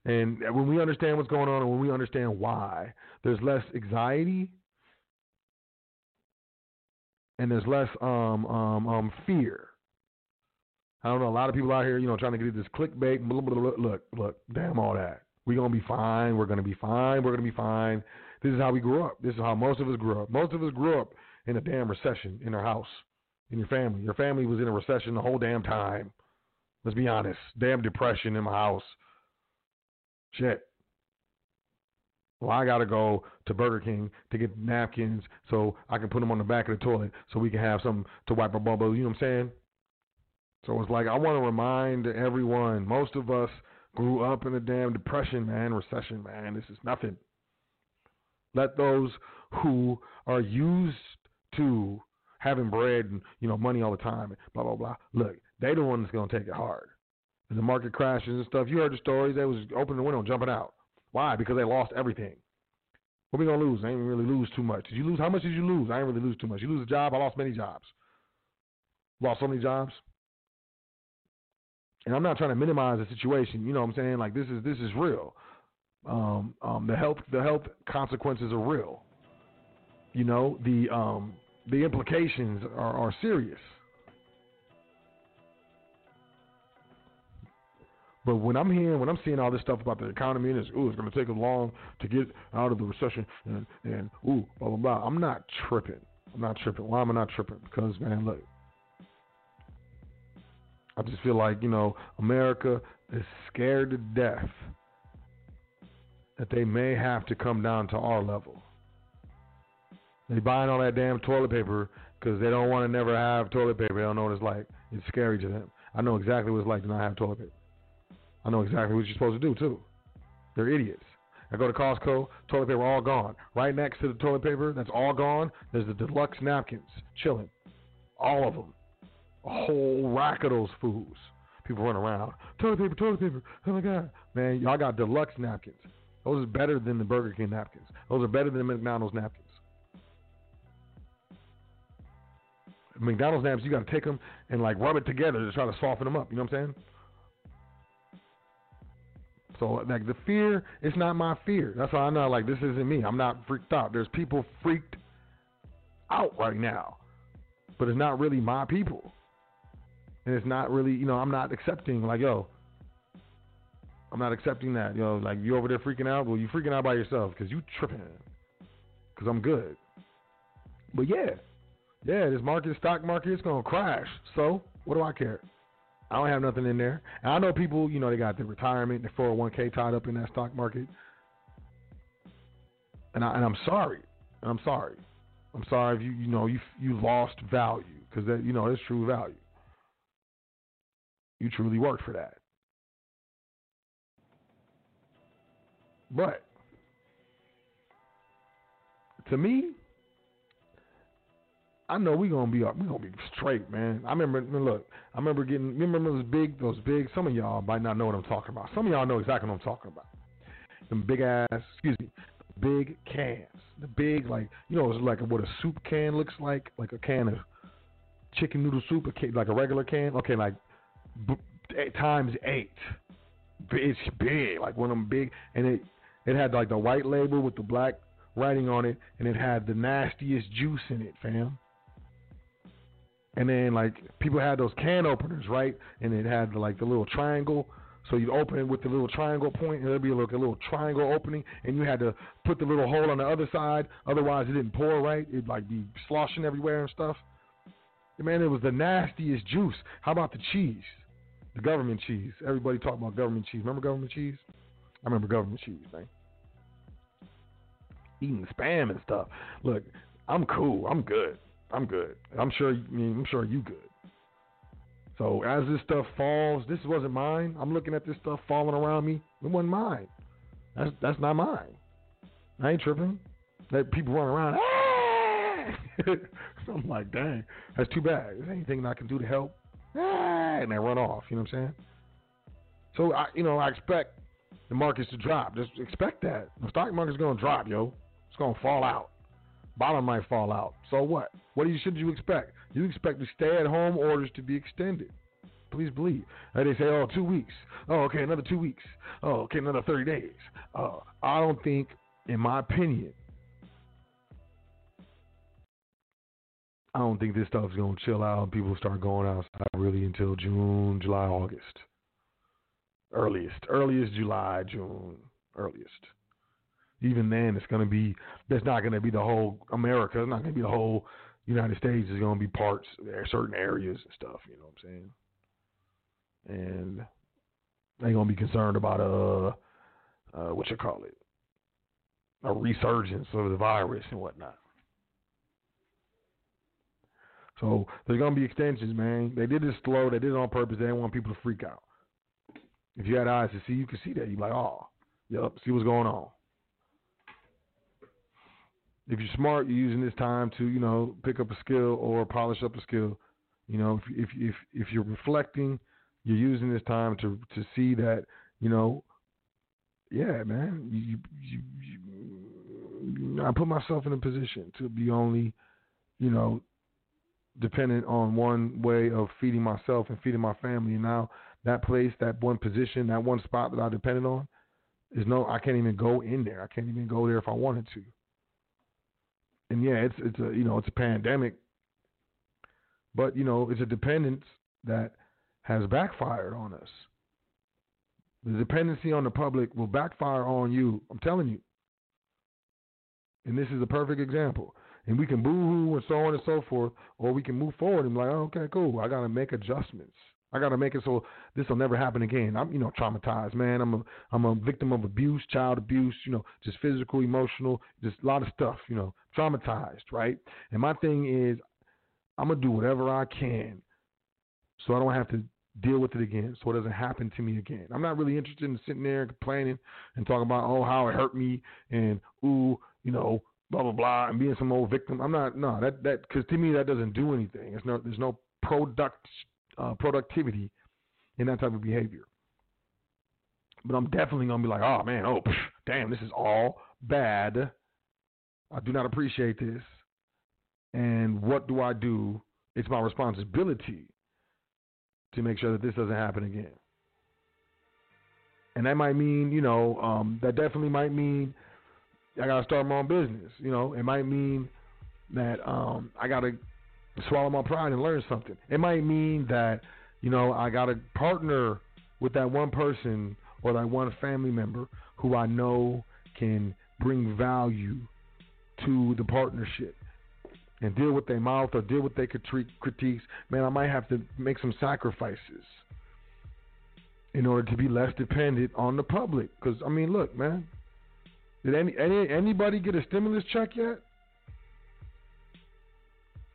And when we understand what's going on and when we understand why, there's less anxiety and there's less um, um, um, fear. I don't know. A lot of people out here, you know, trying to get this clickbait. Blah, blah, blah, look, look, damn all that. We're gonna be fine. We're gonna be fine. We're gonna be fine. This is how we grew up. This is how most of us grew up. Most of us grew up in a damn recession in our house, in your family. Your family was in a recession the whole damn time. Let's be honest. Damn depression in my house. Shit. Well, I got to go to Burger King to get napkins so I can put them on the back of the toilet so we can have something to wipe our bubbles. You know what I'm saying? So it's like I want to remind everyone. Most of us grew up in a damn depression, man, recession, man. This is nothing. Let those who are used to having bread and you know money all the time, blah blah blah. Look, they the ones that's gonna take it hard. The market crashes and stuff. You heard the stories. They was opening the window and jumping out. Why? Because they lost everything. What we gonna lose? I ain't really lose too much. Did you lose? How much did you lose? I ain't really lose too much. You lose a job. I lost many jobs. Lost so many jobs. And I'm not trying to minimize the situation. You know what I'm saying? Like this is this is real. Um, um, the health the health consequences are real. You know the um, the implications are, are serious. But when I'm hearing, when I'm seeing all this stuff about the economy and it's, ooh, it's going to take us long to get out of the recession and, and ooh, blah, blah, blah. I'm not tripping. I'm not tripping. Why am I not tripping? Because, man, look, I just feel like, you know, America is scared to death that they may have to come down to our level. They buying all that damn toilet paper because they don't want to never have toilet paper. They don't know what it's like. It's scary to them. I know exactly what it's like to not have toilet paper. I know exactly what you're supposed to do too. They're idiots. I go to Costco, toilet paper all gone. Right next to the toilet paper that's all gone, there's the deluxe napkins chilling. All of them. A whole rack of those fools. People run around. Toilet paper, toilet paper. Oh my God. Man, y'all got deluxe napkins. Those are better than the Burger King napkins. Those are better than the McDonald's napkins. McDonald's napkins, you got to take them and like rub it together to try to soften them up. You know what I'm saying? So like the fear, it's not my fear. That's why I know like this isn't me. I'm not freaked out. There's people freaked out right now, but it's not really my people, and it's not really you know I'm not accepting like yo. I'm not accepting that. You know, like you over there freaking out. Well, you freaking out by yourself because you tripping. Because I'm good. But yeah, yeah, this market, stock market, it's gonna crash. So what do I care? I don't have nothing in there. And I know people, you know, they got their retirement, their 401k tied up in that stock market. And, I, and I'm sorry. I'm sorry. I'm sorry if you, you know, you you lost value because that, you know, it's true value. You truly worked for that. But to me, I know we gonna be we gonna be straight, man. I remember look, I remember getting remember those big those big some of y'all might not know what I'm talking about. Some of y'all know exactly what I'm talking about. Them big ass excuse me, big cans. The big like you know, it's like what a soup can looks like, like a can of chicken noodle soup, a can, like a regular can. Okay, like b- eh, times eight. It's big, like one of them big, and it it had like the white label with the black writing on it, and it had the nastiest juice in it, fam. And then like people had those can openers, right? And it had like the little triangle. So you'd open it with the little triangle point, and there'd be like a little triangle opening, and you had to put the little hole on the other side. Otherwise, it didn't pour right. It'd like be sloshing everywhere and stuff. Man, it was the nastiest juice. How about the cheese? The government cheese. Everybody talk about government cheese. Remember government cheese? I remember government cheese, man. Eating spam and stuff. Look, I'm cool. I'm good. I'm good. I'm sure. I mean, I'm sure you good. So as this stuff falls, this wasn't mine. I'm looking at this stuff falling around me. It wasn't mine. That's that's not mine. I ain't tripping. That people run around. Ah! I'm like, dang, that's too bad. Is anything I can do to help? Ah! And they run off. You know what I'm saying? So I, you know, I expect the markets to drop. Just expect that the stock market's to drop, yo. It's to fall out. Bottom might fall out. So what? What should you expect? You expect the stay-at-home orders to be extended. Please believe. And they say, oh, two weeks. Oh, okay, another two weeks. Oh, okay, another 30 days. Uh, I don't think, in my opinion, I don't think this stuff's going to chill out and people start going outside really until June, July, August. Earliest. Earliest July, June. Earliest even then it's going to be that's not going to be the whole America. It's not going to be the whole United States. It's going to be parts, certain areas and stuff. You know what I'm saying? And they going to be concerned about uh, uh, what you call it, a resurgence of the virus and whatnot. So there's going to be extensions, man. They did this slow. They did it on purpose. They didn't want people to freak out. If you had eyes to see, you could see that. You're like, oh, yep, see what's going on if you're smart, you're using this time to you know pick up a skill or polish up a skill. You know, if if if if you're reflecting, you're using this time to to see that you know, yeah, man, you, you, you I put myself in a position to be only, you know, dependent on one way of feeding myself and feeding my family. And now that place, that one position, that one spot that I depended on, is no, I can't even go in there. I can't even go there if I wanted to and yeah, it's it's a you know it's a pandemic, but you know it's a dependence that has backfired on us. The dependency on the public will backfire on you. I'm telling you. And this is a perfect example. And we can boo-hoo and so on and so forth, or we can move forward and be like, oh, okay, cool. I got to make adjustments. I got to make it so this will never happen again. I'm, you know, traumatized, man. I'm a, I'm a victim of abuse, child abuse, you know, just physical, emotional, just a lot of stuff, you know, traumatized, right? And my thing is, I'm gonna do whatever I can, so I don't have to deal with it again, so it doesn't happen to me again. I'm not really interested in sitting there and complaining and talking about oh how it hurt me and ooh, you know, blah blah blah, and being some old victim. I'm not no that that because to me that doesn't do anything. It's no there's no product uh, productivity in that type of behavior. But I'm definitely gonna be like, oh man, oh damn, this is all bad. I do not appreciate this. And what do I do? It's my responsibility to make sure that this doesn't happen again. And that might mean, you know, um, that definitely might mean I gotta start my own business. You know, it might mean that um, I gotta swallow my pride and learn something. It might mean that, you know, I got to partner with that one person or that one family member who I know can bring value to the partnership and deal with their mouth or deal with their critiques. Man, I might have to make some sacrifices in order to be less dependent on the public. Because I mean, look, man, did any, any anybody get a stimulus check yet?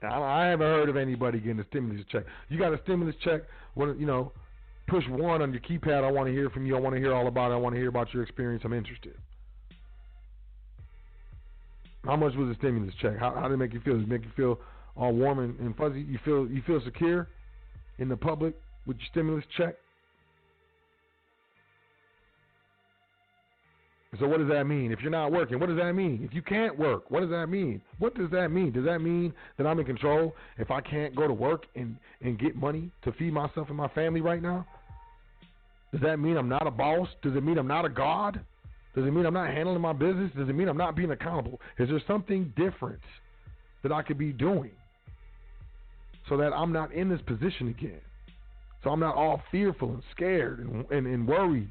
I haven't heard of anybody getting a stimulus check. You got a stimulus check? When you know, push one on your keypad. I want to hear from you. I want to hear all about it. I want to hear about your experience. I'm interested. How much was the stimulus check? How, how did it make you feel? Did it make you feel all warm and, and fuzzy? You feel you feel secure in the public with your stimulus check? So what does that mean? If you're not working, what does that mean? If you can't work, what does that mean? What does that mean? Does that mean that I'm in control if I can't go to work and, and get money to feed myself and my family right now? Does that mean I'm not a boss? Does it mean I'm not a god? Does it mean I'm not handling my business? Does it mean I'm not being accountable? Is there something different that I could be doing so that I'm not in this position again? So I'm not all fearful and scared and, and, and worried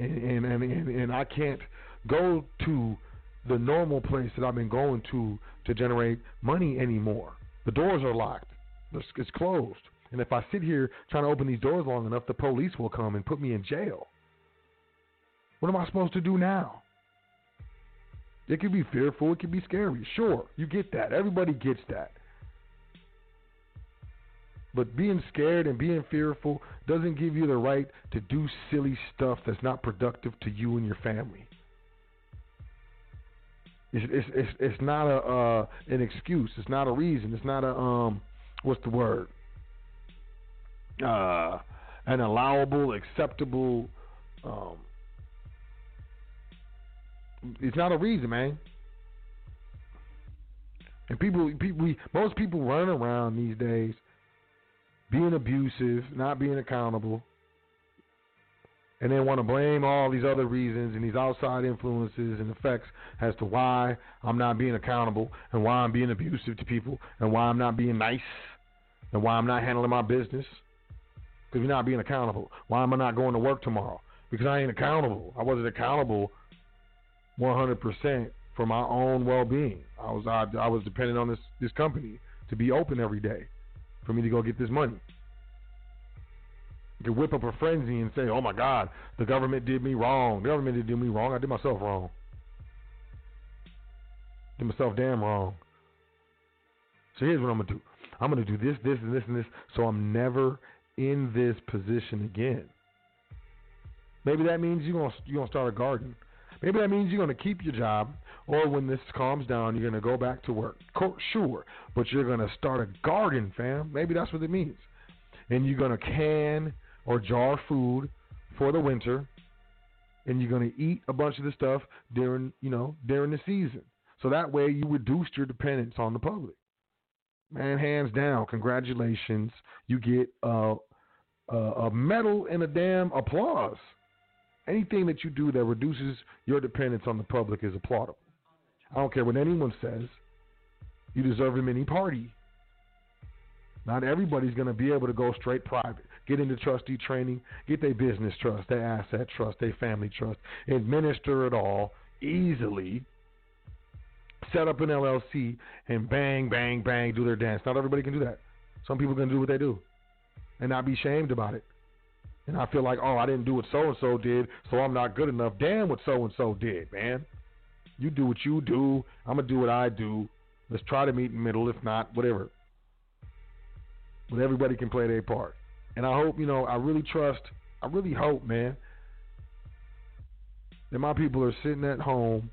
and and, and and I can't go to the normal place that I've been going to to generate money anymore. The doors are locked. It's closed. And if I sit here trying to open these doors long enough, the police will come and put me in jail. What am I supposed to do now? It can be fearful. It can be scary. Sure, you get that. Everybody gets that. But being scared and being fearful doesn't give you the right to do silly stuff that's not productive to you and your family. It's it's it's, it's not a uh, an excuse. It's not a reason. It's not a um what's the word? Uh, an allowable, acceptable. Um, it's not a reason, man. And people, people, we, most people run around these days being abusive, not being accountable, and then want to blame all these other reasons and these outside influences and effects as to why I'm not being accountable and why I'm being abusive to people and why I'm not being nice and why I'm not handling my business because you're not being accountable. Why am I not going to work tomorrow? Because I ain't accountable. I wasn't accountable 100% for my own well-being. I was I, I was dependent on this this company to be open every day for me to go get this money. You whip up a frenzy and say, "Oh my God, the government did me wrong. The government did me wrong. I did myself wrong. Did myself damn wrong." So here's what I'm gonna do. I'm gonna do this, this, and this, and this, so I'm never in this position again. Maybe that means you're gonna you're gonna start a garden. Maybe that means you're gonna keep your job, or when this calms down, you're gonna go back to work. Sure, but you're gonna start a garden, fam. Maybe that's what it means. And you're gonna can or jar food for the winter, and you're gonna eat a bunch of the stuff during you know during the season. So that way you reduced your dependence on the public. Man, hands down, congratulations. You get a, a medal and a damn applause. Anything that you do that reduces your dependence on the public is applaudable. I don't care what anyone says. You deserve a mini party. Not everybody's going to be able to go straight private, get into trustee training, get their business trust, their asset trust, their family trust, administer it all easily, set up an LLC, and bang, bang, bang, do their dance. Not everybody can do that. Some people can do what they do and not be shamed about it. And I feel like, oh, I didn't do what so and so did, so I'm not good enough. Damn what so and so did, man. You do what you do. I'm gonna do what I do. Let's try to meet in the middle. If not, whatever. But everybody can play their part. And I hope, you know, I really trust, I really hope, man, that my people are sitting at home,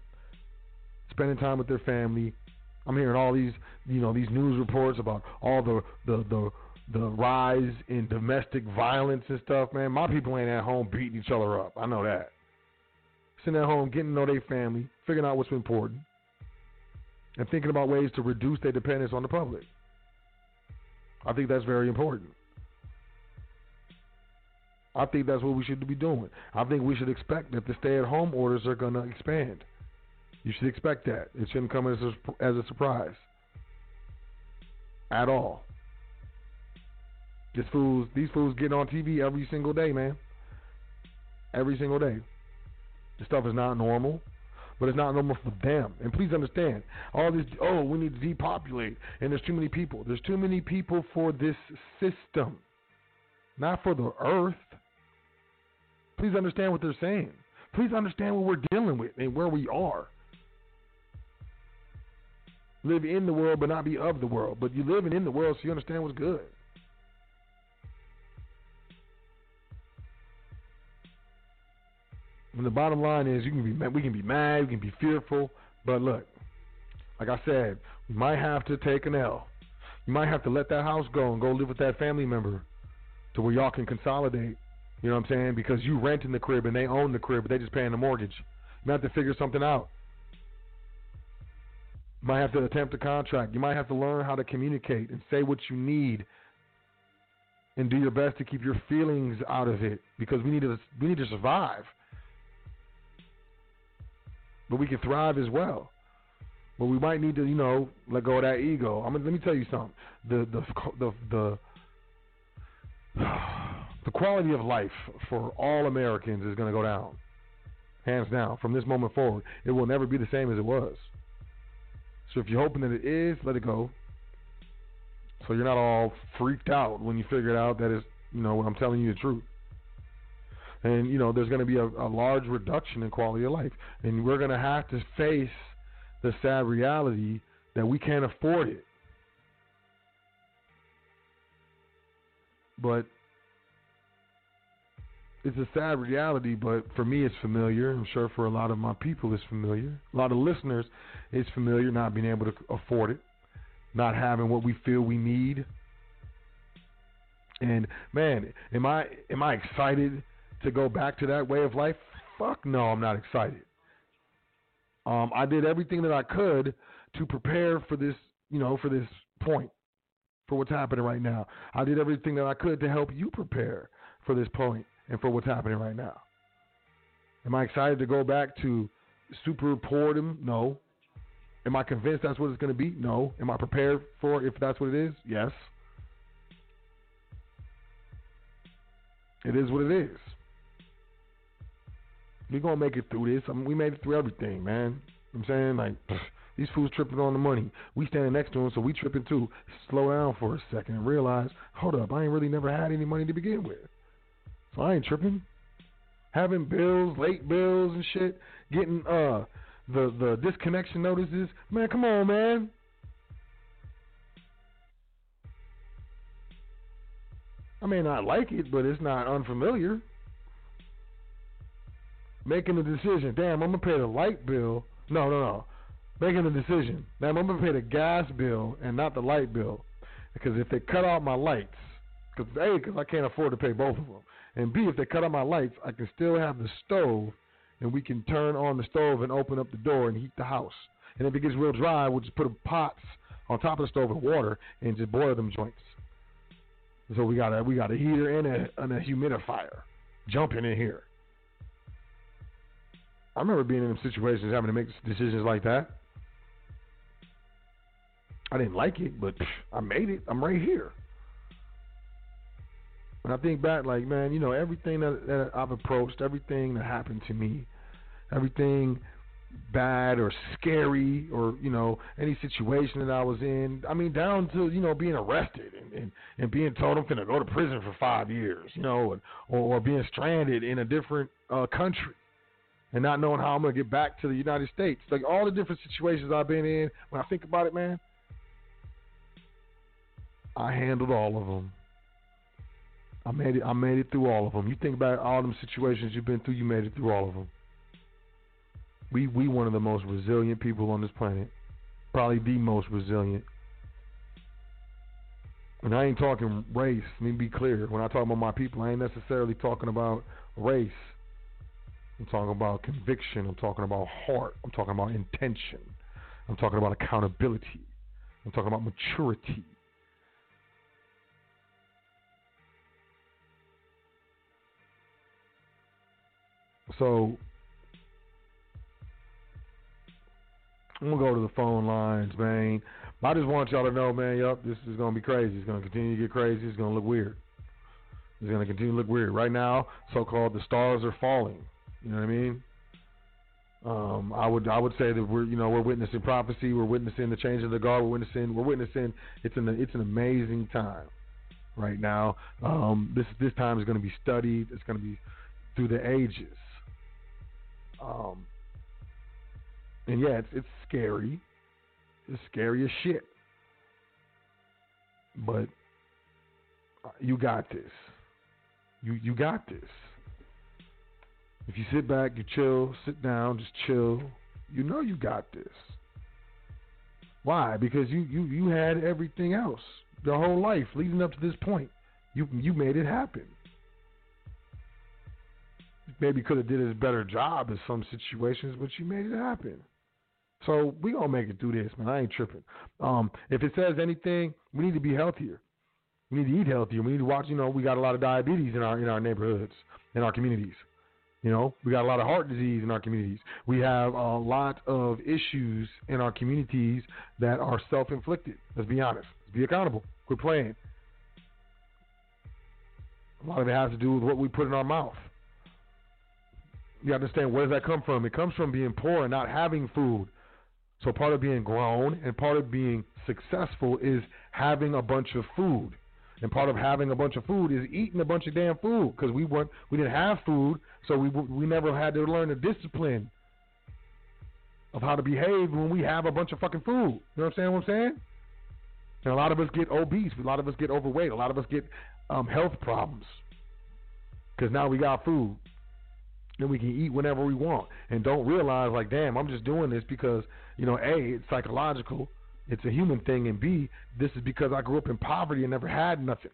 spending time with their family. I'm hearing all these, you know, these news reports about all the the the the rise in domestic violence and stuff, man. My people ain't at home beating each other up. I know that. Sitting at home, getting to know their family, figuring out what's important, and thinking about ways to reduce their dependence on the public. I think that's very important. I think that's what we should be doing. I think we should expect that the stay-at-home orders are going to expand. You should expect that. It shouldn't come as a, as a surprise at all. This fools, these fools get on TV every single day, man. Every single day. This stuff is not normal, but it's not normal for them. And please understand, all this, oh, we need to depopulate, and there's too many people. There's too many people for this system, not for the earth. Please understand what they're saying. Please understand what we're dealing with and where we are. Live in the world, but not be of the world. But you're living in the world, so you understand what's good. The bottom line is, you can be we can be mad, we can be fearful, but look, like I said, we might have to take an L. You might have to let that house go and go live with that family member to where y'all can consolidate. You know what I'm saying? Because you rent in the crib and they own the crib, but they just paying the mortgage. You might have to figure something out. You might have to attempt a contract. You might have to learn how to communicate and say what you need and do your best to keep your feelings out of it because we need to we need to survive. But we can thrive as well. But we might need to, you know, let go of that ego. I'm gonna, let me tell you something. The the the the the quality of life for all Americans is going to go down, hands down. From this moment forward, it will never be the same as it was. So if you're hoping that it is, let it go. So you're not all freaked out when you figure it out that is, you know, I'm telling you the truth. And you know, there's going to be a, a large reduction in quality of life, and we're going to have to face the sad reality that we can't afford it. But it's a sad reality, but for me it's familiar. I'm sure for a lot of my people it's familiar. A lot of listeners it's familiar not being able to afford it, not having what we feel we need. And man, am I am I excited to go back to that way of life? Fuck no, I'm not excited. Um, I did everything that I could to prepare for this, you know, for this point, for what's happening right now. I did everything that I could to help you prepare for this point and for what's happening right now. Am I excited to go back to super poordom? No. Am I convinced that's what it's going to be? No. Am I prepared for if that's what it is? Yes. It is what it is. Going to make it through this. I mean, we made it through everything, man. You know what I'm saying? Like, these fools tripping on the money. We standing next to them, so we tripping too. Slow down for a second and realize, hold up, I ain't really never had any money to begin with. So I ain't tripping. Having bills, late bills and shit, getting uh the the disconnection notices. Man, come on, man. I may not like it, but it's not unfamiliar. Making a decision. Damn, I'm gonna pay the light bill. No, no, no. Making a decision. Damn, I'm gonna pay the gas bill and not the light bill, because if they cut out my lights, because a, because I can't afford to pay both of them, and b, if they cut out my lights, I can still have the stove, and we can turn on the stove and open up the door and heat the house. And if it gets real dry, we'll just put pots on top of the stove with water and just boil them joints. So we got a we got a heater and a, and a humidifier jumping in here. I remember being in situations having to make decisions like that. I didn't like it, but I made it. I'm right here. When I think back, like man, you know, everything that, that I've approached, everything that happened to me, everything bad or scary or you know any situation that I was in. I mean, down to you know being arrested and and, and being told I'm to go to prison for five years, you know, and, or, or being stranded in a different uh, country and not knowing how I'm going to get back to the United States. Like all the different situations I've been in. When I think about it, man, I handled all of them. I made it. I made it through all of them. You think about all them situations you've been through. You made it through all of them. We we one of the most resilient people on this planet, probably the most resilient. And I ain't talking race. Let me be clear. When I talk about my people, I ain't necessarily talking about race. I'm talking about conviction. I'm talking about heart. I'm talking about intention. I'm talking about accountability. I'm talking about maturity. So I'm gonna go to the phone lines, man. I just want y'all to know, man. Yup, this is gonna be crazy. It's gonna continue to get crazy. It's gonna look weird. It's gonna continue to look weird. Right now, so-called the stars are falling. You know what I mean? Um, I would I would say that we're you know we're witnessing prophecy. We're witnessing the change of the guard. We're witnessing we're witnessing it's an it's an amazing time right now. Um, this this time is going to be studied. It's going to be through the ages. Um, and yeah, it's it's scary. It's scary as shit. But uh, you got this. You you got this. If you sit back, you chill, sit down, just chill, you know you got this. Why? Because you you you had everything else your whole life leading up to this point. You you made it happen. Maybe could have did a better job in some situations, but you made it happen. So we gonna make it through this, man. I ain't tripping. Um, if it says anything, we need to be healthier. We need to eat healthier. We need to watch. You know, we got a lot of diabetes in our in our neighborhoods, in our communities. You know, we got a lot of heart disease in our communities. We have a lot of issues in our communities that are self-inflicted. Let's be honest. Let's be accountable. Quit playing. A lot of it has to do with what we put in our mouth. You understand where does that come from? It comes from being poor and not having food. So part of being grown and part of being successful is having a bunch of food. And part of having a bunch of food is eating a bunch of damn food because we weren't we didn't have food, so we we never had to learn the discipline. of how to behave when we have a bunch of fucking food. You know what I'm saying? What I'm saying? And a lot of us get obese. A lot of us get overweight. A lot of us get um, health problems because now we got food and we can eat whenever we want and don't realize like, damn, I'm just doing this because you know, a it's psychological, it's a human thing, and b this is because I grew up in poverty and never had nothing.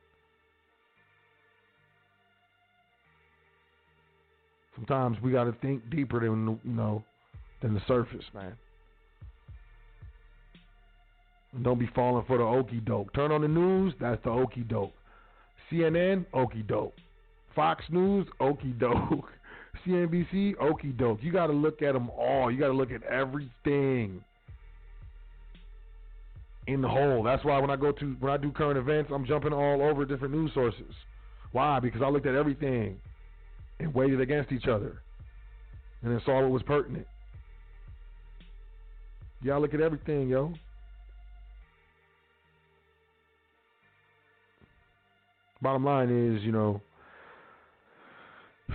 Sometimes we got to think deeper than you know than the surface, man. And don't be falling for the okey doke. Turn on the news, that's the okey doke. CNN, okey doke. Fox News, okey doke. CNBC, okey doke. You got to look at them all. You got to look at everything in the whole. That's why when I go to when I do current events, I'm jumping all over different news sources. Why? Because I looked at everything and weighed it against each other, and then saw what was pertinent. Y'all look at everything, yo. Bottom line is, you know,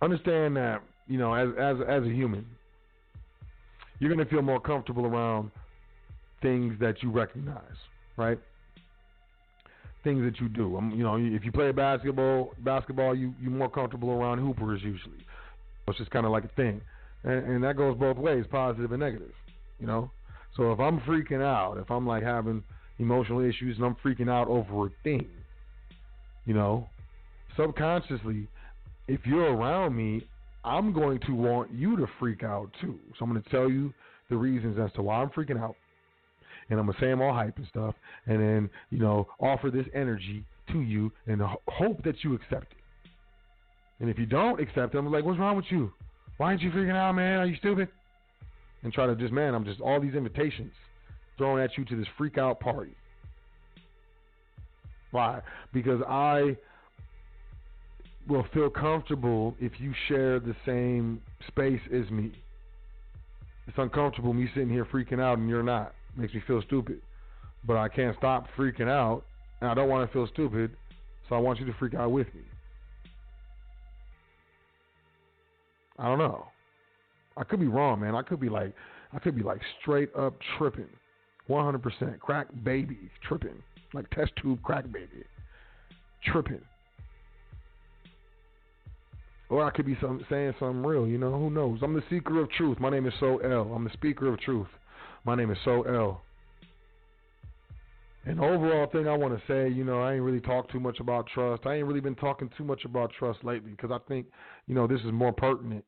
understand that, you know, as as as a human, you're gonna feel more comfortable around things that you recognize, right? Things that you do. Um, you know, if you play basketball, basketball, you you're more comfortable around hoopers usually. It's just kind of like a thing, and, and that goes both ways, positive and negative. You know, so if I'm freaking out, if I'm like having emotional issues and I'm freaking out over a thing, you know, subconsciously, if you're around me, I'm going to want you to freak out too. So I'm going to tell you the reasons as to why I'm freaking out. And I'm going to say I'm all hype and stuff. And then, you know, offer this energy to you and hope that you accept it. And if you don't accept it, I'm like, what's wrong with you? Why aren't you freaking out, man? Are you stupid? And try to just, man, I'm just all these invitations thrown at you to this freak out party. Why? Because I will feel comfortable if you share the same space as me. It's uncomfortable me sitting here freaking out and you're not. It makes me feel stupid. But I can't stop freaking out and I don't want to feel stupid, so I want you to freak out with me. I don't know. I could be wrong, man. I could be like I could be like straight up tripping. 100% crack baby tripping. Like test tube crack baby. Tripping. Or I could be some, saying something real, you know, who knows? I'm the seeker of truth. My name is Sot El. I'm the speaker of truth. My name is Sot El. And overall thing I want to say, you know, I ain't really talked too much about trust. I ain't really been talking too much about trust lately because I think, you know, this is more pertinent.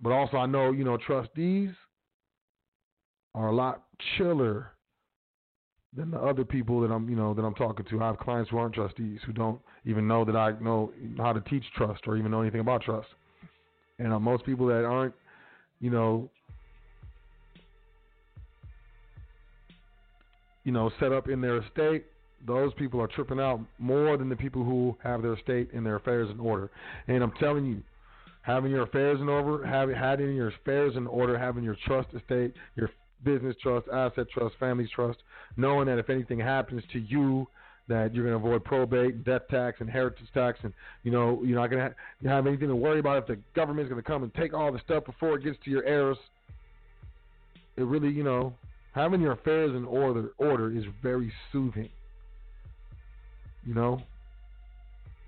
But also I know, you know, trustees are a lot chiller than the other people that I'm, you know, that I'm talking to. I have clients who aren't trustees who don't even know that I know how to teach trust or even know anything about trust. And uh, most people that aren't, you know, you know, set up in their estate, those people are tripping out more than the people who have their estate and their affairs in order. And I'm telling you, having your affairs in order, having having your affairs in order, having your trust estate, your business trust, asset trust, family trust, knowing that if anything happens to you, that you're going to avoid probate, death tax, inheritance tax, and you know you're not going to have anything to worry about if the government's going to come and take all the stuff before it gets to your heirs. It really, you know, having your affairs in order order is very soothing. You know,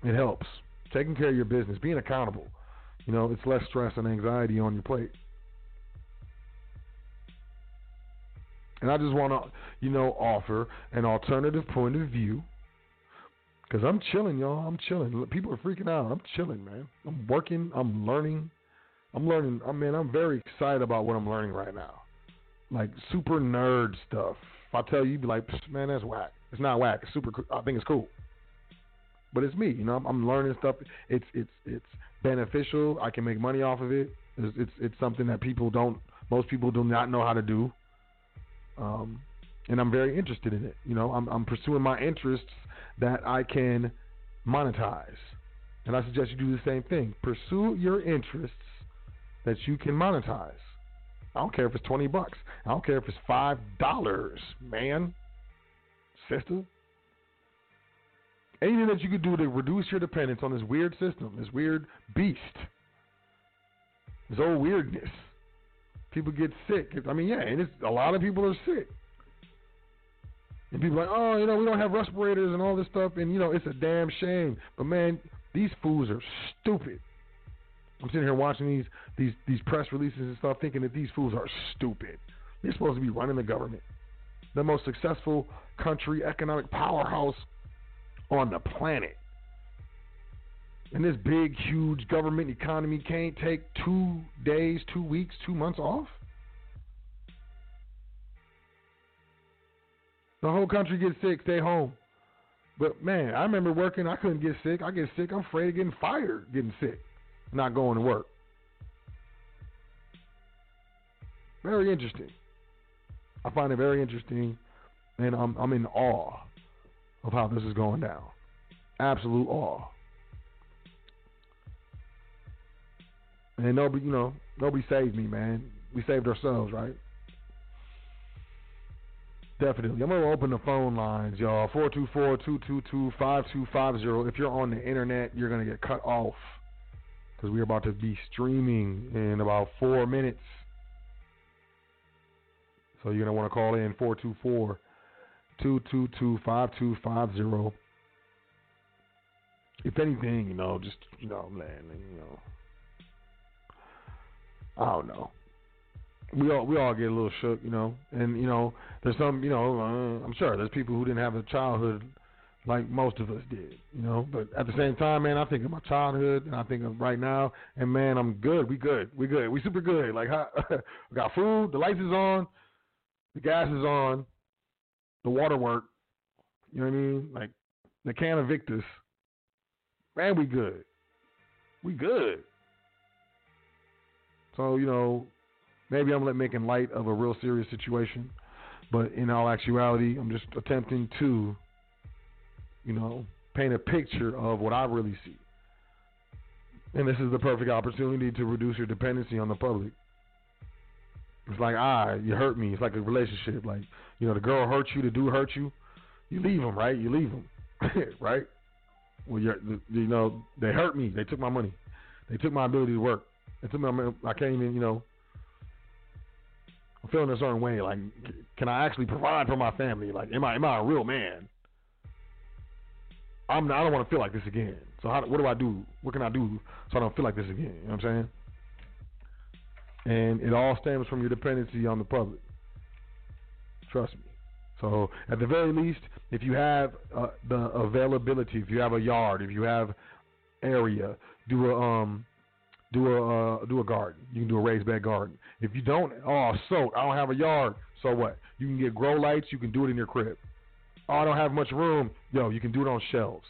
it helps. Taking care of your business, being accountable. You know, it's less stress and anxiety on your plate. And I just want to, you know, offer an alternative point of view. Because I'm chilling, y'all. I'm chilling. People are freaking out. I'm chilling, man. I'm working. I'm learning. I'm learning. I mean, I'm very excited about what I'm learning right now. Like super nerd stuff. If I tell you, you'd be like, man, that's whack. It's not whack. It's super. I think it's cool. But it's me. You know, I'm, I'm learning stuff. It's it's it's beneficial. I can make money off of it. It's, it's it's something that people don't. Most people do not know how to do. Um, and I'm very interested in it. You know, I'm, I'm pursuing my interests that I can monetize. And I suggest you do the same thing. Pursue your interests that you can monetize. I don't care if it's 20 bucks. I don't care if it's $5, man. Sister. anything that you could do to reduce your dependence on this weird system, this weird beast, this old weirdness. People get sick. I mean, yeah, and it's, a lot of people are sick. And people are like, oh, you know, we don't have respirators and all this stuff, and you know, it's a damn shame. But man, these fools are stupid. I'm sitting here watching these these these press releases and stuff, thinking that these fools are stupid. They're supposed to be running the government, the most successful country, economic powerhouse on the planet. And this big, huge government economy can't take two days, two weeks, two months off? The whole country gets sick, stay home. But man, I remember working, I couldn't get sick. I get sick, I'm afraid of getting fired getting sick, not going to work. Very interesting. I find it very interesting, and I'm I'm in awe of how this is going down. Absolute awe. And nobody, you know, nobody saved me, man. We saved ourselves, right? Definitely. I'm gonna open the phone lines, y'all. 424-222-5250. If you're on the internet, you're gonna get cut off because we're about to be streaming in about four minutes. So you're gonna want to call in 424 222 5250. If anything, you know, just, you know, man, you know, I don't know. We all we all get a little shook, you know, and you know, there's some, you know, uh, I'm sure there's people who didn't have a childhood like most of us did, you know. But at the same time, man, I think of my childhood and I think of right now, and man, I'm good. We good. We good. We super good. Like, how, we got food. The lights is on. The gas is on. The water work. You know what I mean? Like, the can of evict us. Man, we good. We good. So, you know, maybe I'm making light of a real serious situation, but in all actuality, I'm just attempting to, you know, paint a picture of what I really see. And this is the perfect opportunity to reduce your dependency on the public. It's like, ah, you hurt me. It's like a relationship. Like, you know, the girl hurt you, the dude hurt you. You leave them, right? You leave them, right? Well, you're, you know, they hurt me. They took my money. They took my ability to work. They took my, I can't even, you know, I'm feeling a certain way. Like, can I actually provide for my family? Like, am I, am I a real man? I'm, not, I don't want to feel like this again. So, how, what do I do? What can I do so I don't feel like this again? You know what I'm saying? And it all stems from your dependency on the public. Trust me. So, at the very least, if you have uh, the availability, if you have a yard, if you have area, do a um, do a uh, do a garden. You can do a raised bed garden. If you don't, oh, so I don't have a yard. So what? You can get grow lights. You can do it in your crib. Oh, I don't have much room. Yo, you can do it on shelves.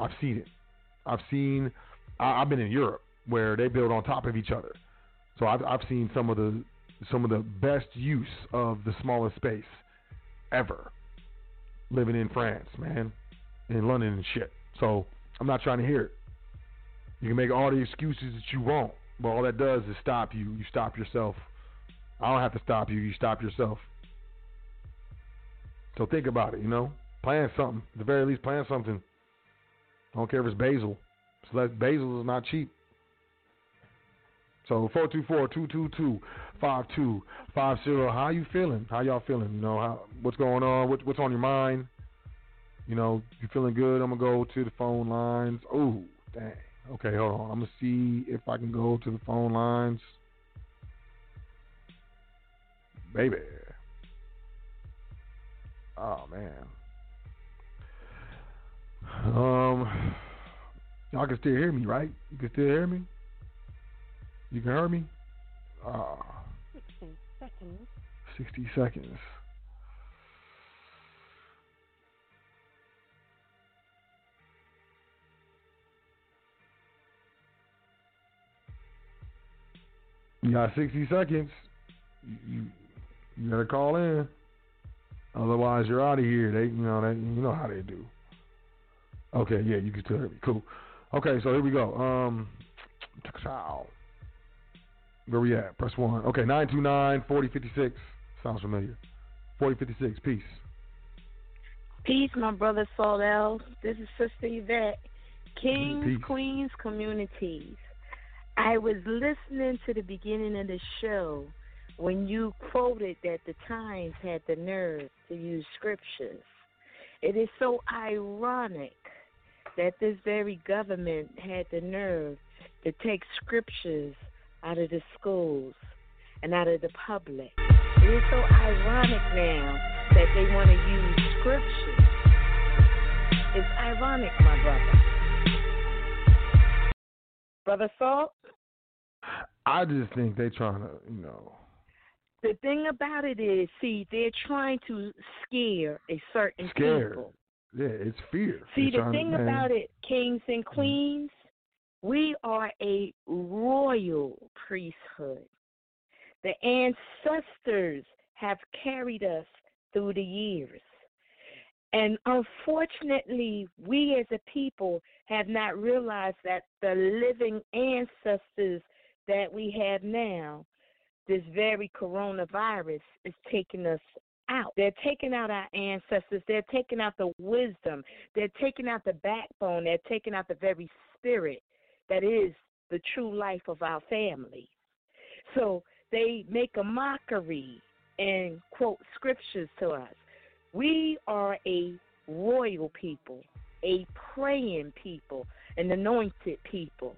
I've seen it. I've seen. I, I've been in Europe where they build on top of each other. So I've I've seen some of the some of the best use of the smallest space ever. Living in France, man, in London and shit. So I'm not trying to hear it. You can make all the excuses that you want, but all that does is stop you. You stop yourself. I don't have to stop you. You stop yourself. So think about it. You know, plan something. At the very least, plan something. I don't care if it's basil. So basil is not cheap. So 424-222-5250. How you feeling? How y'all feeling? You know, how, what's going on? What, what's on your mind? You know, you feeling good? I'm gonna go to the phone lines. Oh, dang. Okay, hold on. I'm gonna see if I can go to the phone lines. Baby. Oh man. Um, y'all can still hear me, right? You can still hear me. You can hear me? Ah. 60 seconds. 60 seconds. You got 60 seconds. You, you, gotta call in. Otherwise, you're out of here. They, you know, they, you know how they do. Okay, yeah, you can still hear me. Cool. Okay, so here we go. Um. Where we at? Press one. Okay, 929 4056. Sounds familiar. 4056. Peace. Peace, my brother Sot. This is Sister Yvette. Kings, Peace. Queens, Communities. I was listening to the beginning of the show when you quoted that the Times had the nerve to use scriptures. It is so ironic that this very government had the nerve to take scriptures out of the schools and out of the public. It is so ironic now that they want to use scriptures. It's ironic, my brother. Brother Sot, I just think they're trying to, you know. the thing about it is, see, they're trying to scare a certain Scared. people. Yeah, it's fear. See, They're the trying to- thing about it, kings and mm-hmm. queens, we are a royal priesthood. The ancestors have carried us through the years. And unfortunately, we as a people have not realized that the living ancestors that we have now, this very coronavirus, is taking us out. They're taking out our ancestors. They're taking out the wisdom. They're taking out the backbone. They're taking out the very spirit that is the true life of our family. So they make a mockery and quote scriptures to us. We are a royal people, a praying people, an anointed people.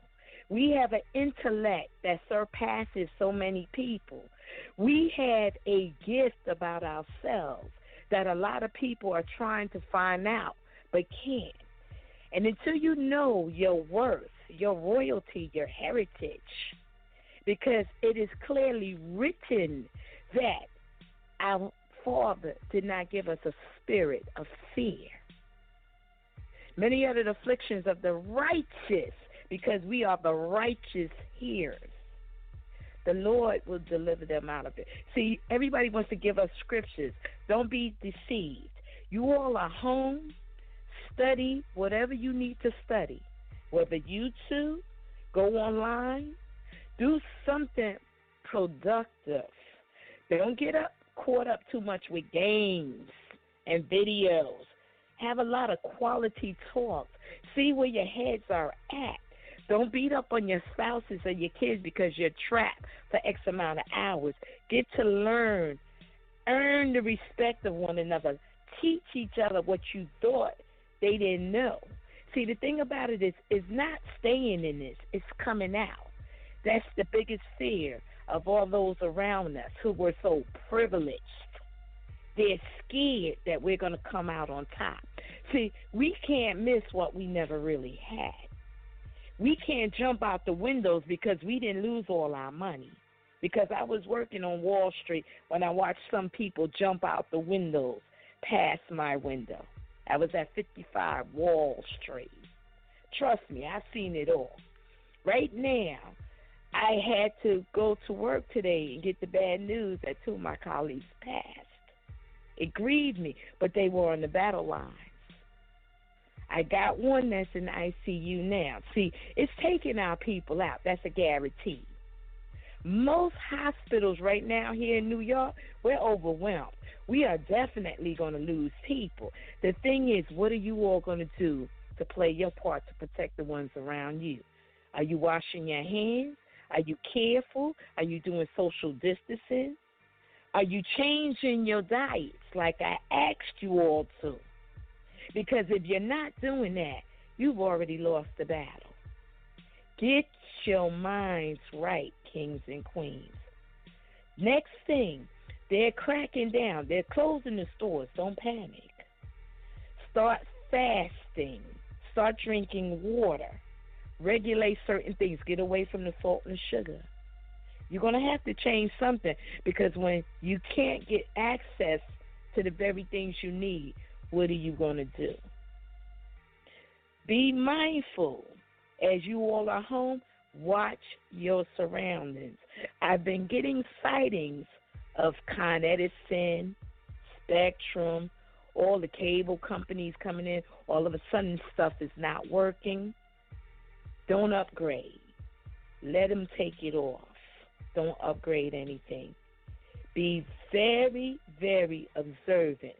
We have an intellect that surpasses so many people. We have a gift about ourselves that a lot of people are trying to find out but can't. And until you know your worth, your royalty, your heritage, because it is clearly written that our Father did not give us a spirit of fear. Many are the afflictions of the righteous, because we are the righteous hearers. The Lord will deliver them out of it. See, everybody wants to give us scriptures. Don't be deceived. You all are home, study whatever you need to study, whether YouTube, go online, do something productive. Don't get up caught up too much with games and videos. Have a lot of quality talk. See where your heads are at. Don't beat up on your spouses or your kids because you're trapped for X amount of hours. Get to learn. Earn the respect of one another. Teach each other what you thought they didn't know. See, the thing about it is, it's not staying in this, it's coming out. That's the biggest fear of all those around us who were so privileged. They're scared that we're going to come out on top. See, we can't miss what we never really had. We can't jump out the windows because we didn't lose all our money. Because I was working on Wall Street when I watched some people jump out the windows past my window. I was at 55 Wall Street. Trust me, I've seen it all. Right now, I had to go to work today and get the bad news that two of my colleagues passed. It grieved me, but they were on the battle lines. I got one that's in ICU now. See, it's taking our people out. That's a guarantee. Most hospitals right now here in New York, we're overwhelmed. We are definitely going to lose people. The thing is, what are you all going to do to play your part to protect the ones around you? Are you washing your hands? Are you careful? Are you doing social distancing? Are you changing your diets like I asked you all to? Because if you're not doing that, you've already lost the battle. Get your minds right, kings and queens. Next thing, they're cracking down. They're closing the stores. Don't panic. Start fasting. Start drinking water. Regulate certain things. Get away from the salt and sugar. You're going to have to change something because when you can't get access to the very things you need, what are you going to do? Be mindful as you all are home. Watch your surroundings. I've been getting sightings of Con Edison, Spectrum, all the cable companies coming in. All of a sudden, stuff is not working. Don't upgrade. Let them take it off. Don't upgrade anything. Be very, very observant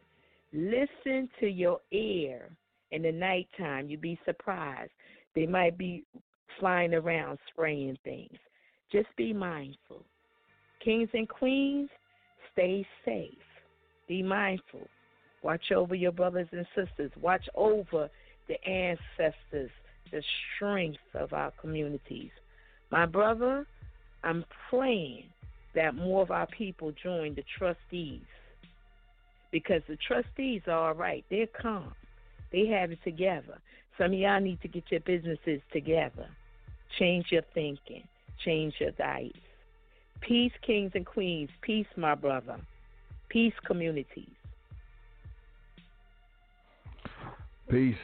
Listen to your ear in the nighttime. You'd be surprised. They might be flying around spraying things. Just be mindful. Kings and queens, stay safe. Be mindful. Watch over your brothers and sisters. Watch over the ancestors, the strength of our communities. My brother, I'm praying that more of our people join the trustees because the trustees are all right. They're calm. They have it together. Some of y'all need to get your businesses together. Change your thinking. Change your diets. Peace, kings and queens. Peace, my brother. Peace, communities. Peace.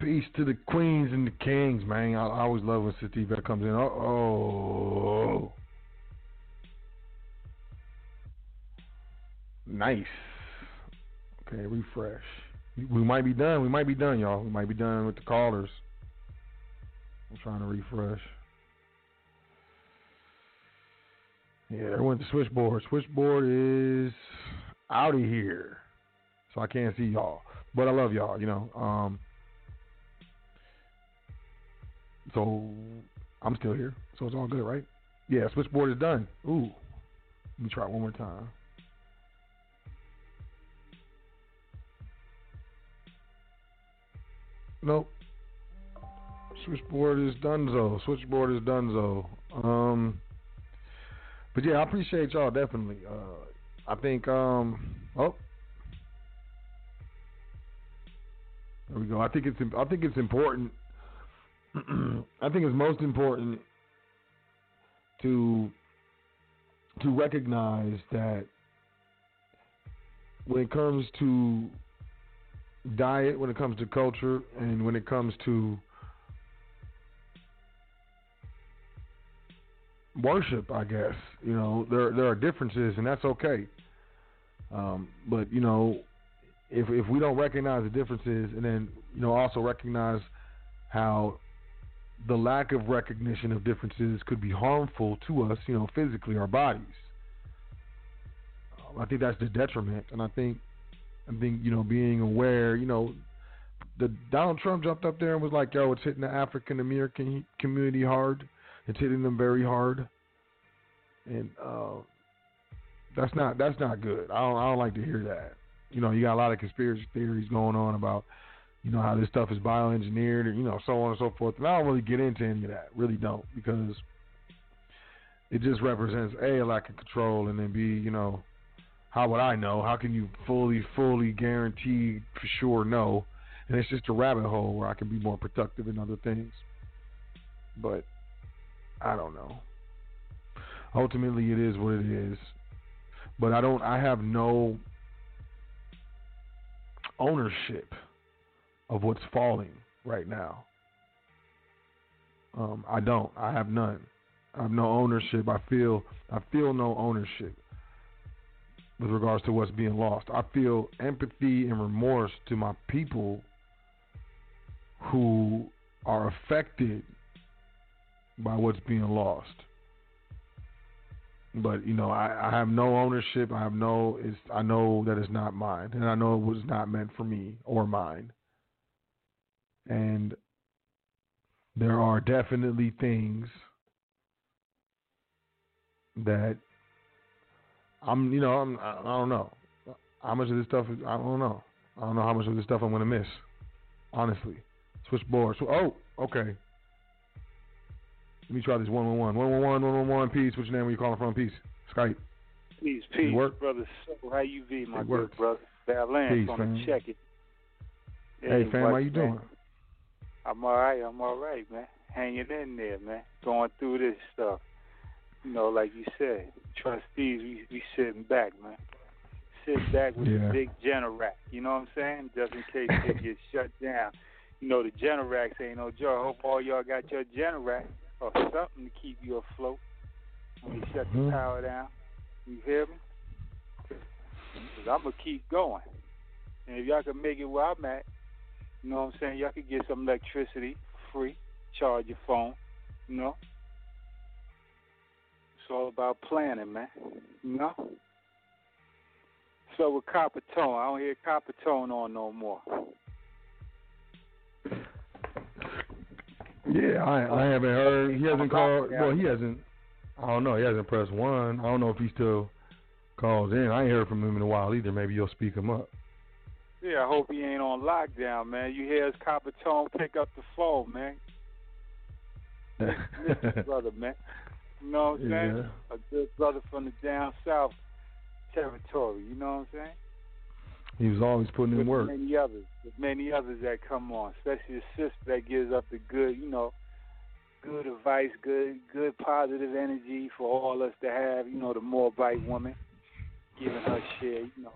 Peace to the queens and the kings, man. I, I always love when Sister Yvette comes in. Uh oh. Nice. Okay, refresh. We might be done. We might be done, y'all. We might be done with the callers. I'm trying to refresh. Yeah, there went the switchboard. Switchboard is out of here. So I can't see y'all. But I love y'all, you know. Um so I'm still here. So it's all good, right? Yeah, switchboard is done. Ooh. Let me try it one more time. Nope. Switchboard is donezo. Switchboard is donezo. Um, but yeah, I appreciate y'all definitely. Uh, I think um, oh, there we go. I think it's I think it's important. I think it's most important to to recognize that when it comes to diet, when it comes to culture, and when it comes to worship, I guess you know there there are differences, and that's okay. Um, but you know, if if we don't recognize the differences, and then you know also recognize how the lack of recognition of differences could be harmful to us, you know, physically, our bodies. Um, I think that's the detriment, and I think I think you know being aware, you know, the Donald Trump jumped up there and was like, "Yo, it's hitting the African American community hard. It's hitting them very hard," and uh, that's not that's not good. I don't I don't like to hear that. You know, you got a lot of conspiracy theories going on about you know how this stuff is bioengineered and you know so on and so forth. And I don't really get into any of that. Really don't because it just represents a, a lack of control and then b you know how would I know? How can you fully, fully guarantee for sure know? And it's just a rabbit hole where I can be more productive in other things. But I don't know. Ultimately, it is what it is. But I don't. I have no ownership of what's falling right now. Um, I don't. I have none. I have no ownership. I feel. I feel no ownership with regards to what's being lost. I feel empathy and remorse to my people who are affected by what's being lost. But you know, I, I have no ownership. I have no. I know that it's not mine, and I know it was not meant for me or mine. And there are definitely things that I'm, you know, I'm, I don't know how much of this stuff. Is, I don't know. I don't know how much of this stuff I'm gonna miss. Honestly, switchboard. So, oh, okay. Let me try this one one one one one one one one one. Peace. What's your name? Where you calling from? Peace. Skype. Peace, peace, work? brother. So how you be, my It good works. brother? Balance Peace, on the check it. Hey, fam, how you doing? I'm all right. I'm all right, man. Hanging in there, man. Going through this stuff. You know, like you said, trustees, we we sitting back, man. Sit back with Yeah. the big Generac. You know what I'm saying? Just in case they get shut down. You know, the Generacs ain't no joke. I hope all y'all got your Generac or something to keep you afloat when you shut Mhm. the power down. You hear me? Because I'm going to keep going. And if y'all can make it where I'm at, you know what I'm saying? Y'all can get some electricity free, charge your phone, you know? It's all about planning, man. You know? So with Copper Tone, I don't hear Copper Tone on no more. Yeah, I I haven't heard. He hasn't called. Well, he hasn't. I don't know. He hasn't pressed one. I don't know if he still calls in. I ain't heard from him in a while either. Maybe you'll speak him up. Yeah, I hope he ain't on lockdown, man. You hear his Copper Tone, pick up the phone, man. Brother, man. You know what I'm saying? Yeah. A good brother from the down south territory. You know what I'm saying? He was always putting in work. many others, with many others that come on, especially the sister that gives up the good, you know, good advice, good, good positive energy for all us to have. You know, the Moabite woman giving her share. You know,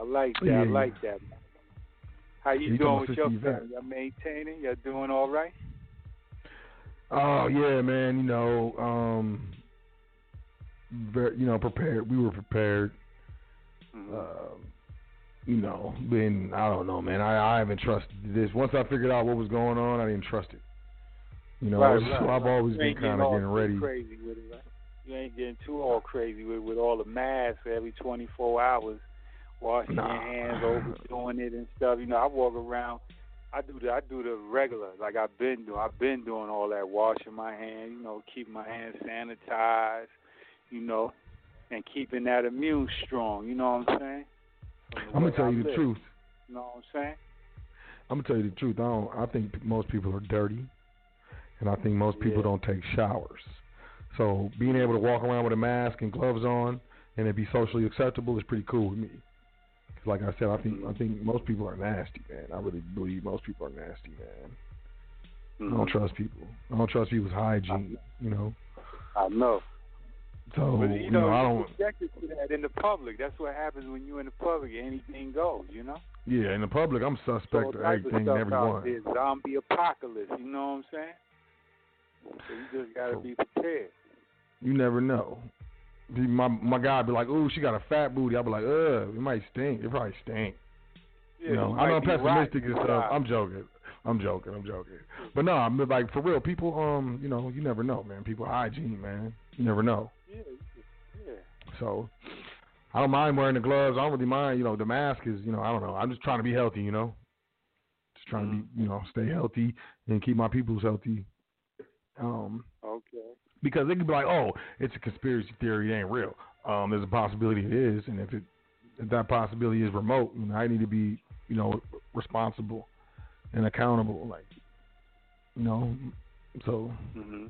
I like that. I like that. How you You doing with your family? Y'all maintaining? Y'all doing all right? Oh yeah, man. You know, um, very, you know, prepared. We were prepared. Mhm. Uh, you know, been I don't know, man. I I haven't trusted this. Once I figured out what was going on, I didn't trust it. You know, Right, so right, I've right. always You been kind of getting ready. Crazy with it, right? You ain't getting too all crazy with with all the masks every 24 hours, washing Nah. your hands, overdoing it and stuff. You know, I walk around. I do the I do the regular, like I've been doing. I've been doing all that, washing my hands. You know, keeping my hands sanitized. You know, and keeping that immune strong. You know what I'm saying? I'm gonna tell I you the truth. You know what I'm saying? I'm gonna tell you the truth. I don't. I think most people are dirty, and I think most people Yeah. don't take showers. So being able to walk around with a mask and gloves on and it be socially acceptable is pretty cool with me. 'Cause like I said, I think I think most people are nasty, man. I really believe most people are nasty, man. I Mhm. don't trust people. I don't trust people's hygiene. You know. I know. So But you you know, know, I don't. subjected to that in the public. That's what happens when you're in the public. Anything goes, you know. Yeah, in the public, I'm suspect of of everything and everyone. there, zombie apocalypse. You know what I'm saying? So you just gotta So- be prepared. You never know. My my guy be like, "Ooh, she got a fat booty." I'll be like, "Ugh, it might stink. It probably stink." Yeah, you know, I know might I'm be pessimistic rotten and stuff. I'm joking. I'm joking. I'm joking. But no, I'm like for real. People, um, you know, you never know, man. People hygiene, man. You never know. Yeah, yeah. So I don't mind wearing the gloves. I don't really mind. You know, the mask is, you know, I don't know. I'm just trying to be healthy. You know, just trying to Mm-hmm. be, you know, stay healthy and keep my peoples healthy. Um, Okay. Because they could be like, oh, it's a conspiracy theory, it ain't real. Um, there's a possibility it is, and if it if that possibility is remote, you know, I need to be, you know, responsible and accountable, like, you know, so, hmm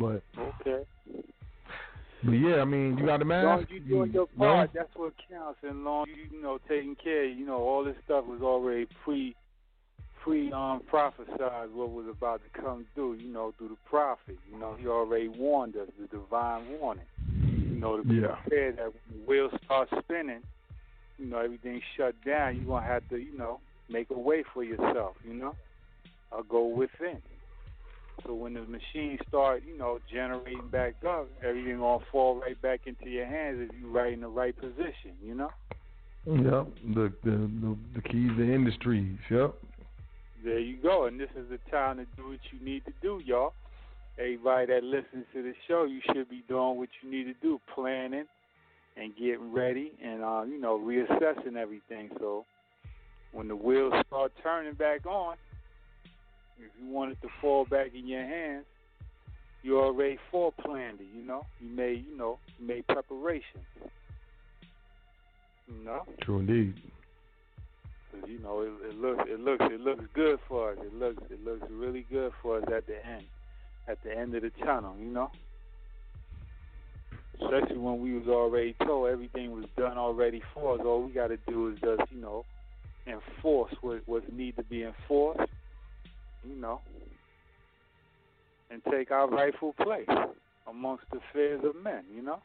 but, Okay. but yeah, I mean, you got the As long mask. as you doing your part, that's what counts. And long you, you know taking care, you know all this stuff was already pre, pre um prophesied what was about to come through. You know through the prophet. You know he already warned us, the divine warning. You know to be Yeah. prepared that when the wheels start spinning, you know everything shut down. You're gonna have to, you know, make a way for yourself. You know, or go within. So when the machines start, you know, generating back up, everything gonna fall right back into your hands if you're right in the right position, you know? Yep, the the the, the keys to industries. Yep. There you go. And this is the time to do what you need to do, y'all. Everybody that listens to the show, you should be doing what you need to do, planning and getting ready and uh, you know, reassessing everything. So when the wheels start turning back on, if you want it to fall back in your hands, you already foreplanned it, you know. You made you know, you made preparations. You know? True indeed. 'Cause, you know it, it looks it looks it looks good for us. It looks it looks really good for us at the end, at the end of the tunnel. You know, especially when we was already told everything was done already for us. All we got to do is just you know enforce what what need to be enforced. You know, and take our rightful place amongst the affairs of men. You know.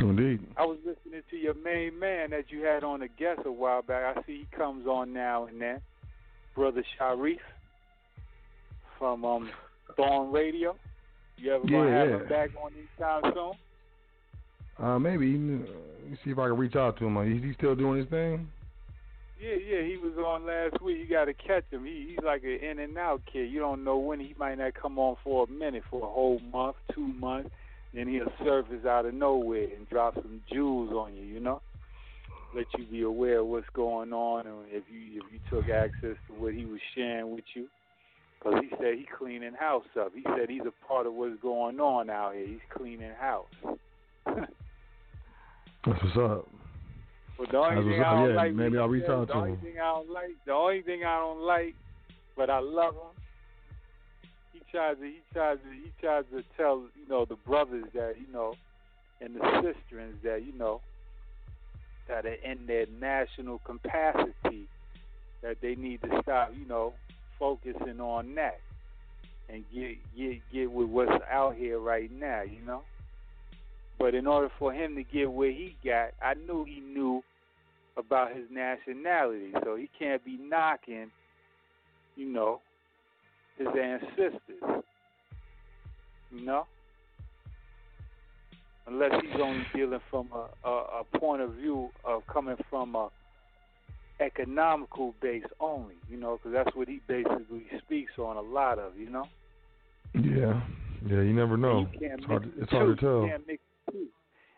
Indeed. I was listening to your main man that you had on a guest a while back. I see he comes on now and then, brother Sharif from um Thorn Radio. You ever gonna Yeah, have yeah. him back on anytime soon? Uh, maybe. uh, Let me see if I can reach out to him. Is he still doing his thing? Yeah, yeah, he was on last week. You got to catch him. He, he's like an in and out kid. You don't know when he might not come on for a minute, for a whole month, two months. Then he'll surface out of nowhere and drop some jewels on you. You know, let you be aware of what's going on, and if you if you took access to what he was sharing with you. Because he said he cleaning house up. He said he's a part of what's going on out here. He's cleaning house. That's what's up. But the only That's thing what's I up. don't Yeah, like, maybe I'll reach out the to only him. thing I don't like, the only thing I don't like, but I love him. He tries to, he tries to, he tries to tell you know the brothers that you know, and the sisterins that you know, that are in their national capacity, that they need to stop, you know, focusing on that, and get get get with what's out here right now, you know. But in order for him to get where he got, I knew he knew about his nationality, so he can't be knocking, you know, his ancestors. You know, unless he's only dealing from a, a, a point of view of coming from a economical base only. You know, because that's what he basically speaks on a lot of. You know. Yeah, yeah. You never know. You It's hard. To, it's hard to tell. You can't mix the two.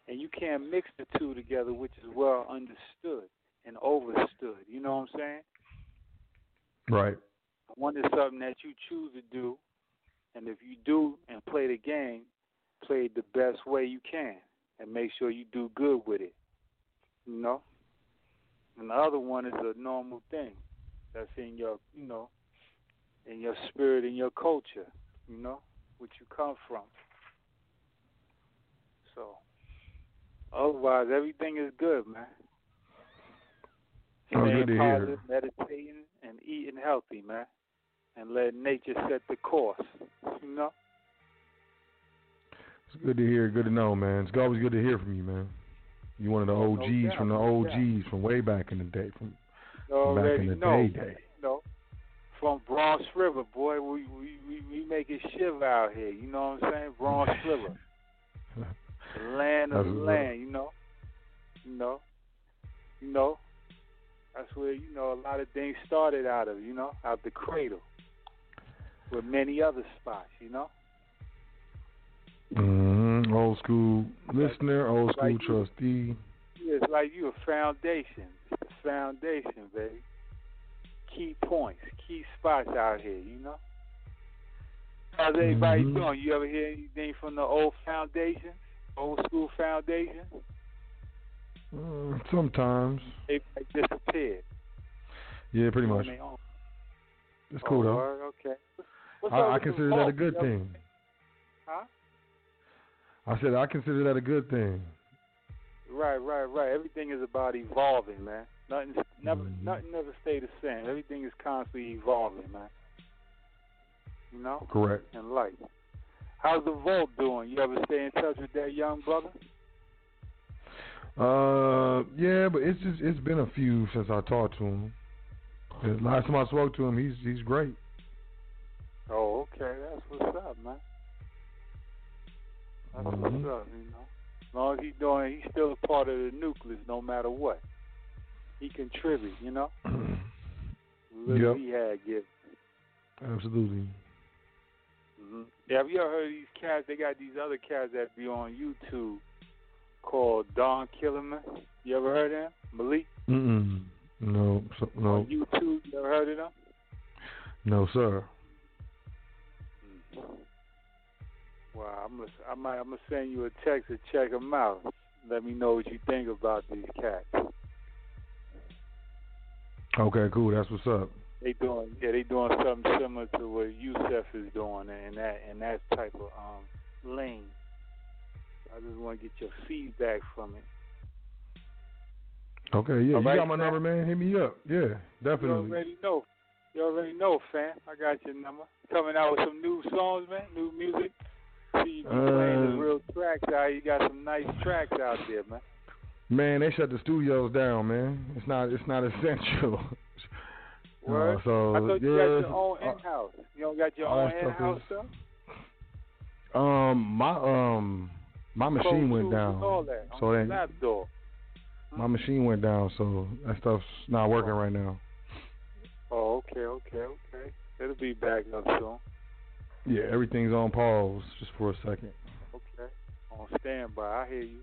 And you can't mix the two together, which is well understood and overstood. You know what I'm saying? Right. One is something that you choose to do, and if you do and play the game, play it the best way you can, and make sure you do good with it. You know. And the other one is a normal thing that's in your, you know, in your spirit in your culture. You know, which you come from. So, otherwise, everything is good, man. Oh, good Staying to hear. positive, meditating, and eating healthy, man. And letting nature set the course. You know? It's good to hear. Good to know, man. It's always good to hear from you, man. You one of the no OGs doubt, from the no. OGs from way back in the day, from You back in the know. day, day. You know, from Bronx River, boy, we we we, we make it shiver out here. You know what I'm saying? Bronx River, the land of That's the what's up. land. You know, you know, you know. That's where you know a lot of things started out of. You know, out the cradle, with many other spots. You know. hmm Old school listener, old school Like trustee. It's like you a foundation. It's the foundation, baby. Key points, key spots out here, you know. How's everybody Mhm. doing? You ever hear anything from the old foundation, old school foundation? Uh, sometimes, Everybody disappeared. yeah, pretty much. It's Oh, cool though. word? Okay. I, I consider that a good thing. Huh? I said I consider that a good thing. Right, right, right. Everything is about evolving, man. Nothing, never, Mhm. nothing never stay the same. Everything is constantly evolving, man. You know. Correct. and light. How's the vault doing? You ever stay in touch with that young brother? Uh, yeah, but it's just it's been a few since I talked to him. The last time I spoke to him, he's he's great. Oh, okay, that's what's up, man. That's Mhm. what's up, you know. As long as he's doing, he's still a part of the nucleus, no matter what. He contributes, you know. Little Yep. he had given. Absolutely. hmm Yeah, have you ever heard of these cats? They got these other cats that be on YouTube called Don Killerman. You ever heard of them? Malik Mm-mm. No, so, no, on YouTube. You ever heard of him? no, sir. Wow, I'm gonna, I might, I'm gonna send you a text to check them out. Let me know what you think about these cats. Okay, cool. That's what's up. They doing, yeah, they doing something similar to what Yusuf is doing and that and that type of um lane. I just want to get your feedback from it. Okay, yeah, All you right, got my fam. number, man. Hit me up. Yeah, definitely. You already know. You already know, fam. I got your number. Coming out with some new songs, man. New music. See you be playing the Uh, real tracks out. You got some nice tracks out there, man. Man, they shut the studios down, man. It's not it's not essential. Word? Uh, so I thought you yeah, got your own uh, in-house. You don't got your own in-house is- stuff. Um, my um, my machine went down, that so then laptop. my mm-hmm. machine went down, so that stuff's not working oh. right now. Oh, okay, okay, okay. It'll be back up soon. Yeah, everything's on pause just for a second. Okay. on standby. I hear you.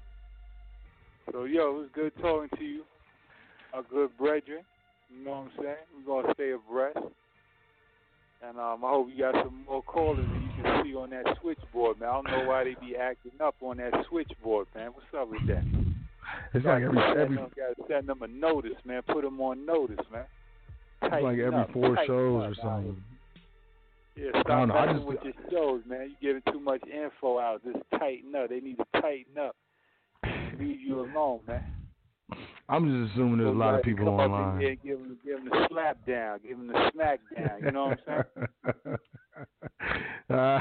So yo, it was good talking to you, a good brethren. You know what I'm saying? We're gonna stay abreast. And um, I hope you got some more callers that you can see on that switchboard, man. I don't know why they be acting up on that switchboard, man. What's up with that? It's like every every Got to send them a notice, man. Put them on notice, man. it's like every up, four tighten shows up or something. Yeah, I stop don't know, I messing just- with your shows, man. You're giving too much info out. Just tighten up. They need to tighten up. Leave you alone, man. I'm just assuming there's a lot of people come up in online. give them, give the slap down, give them the smack down. You know what I'm saying? uh,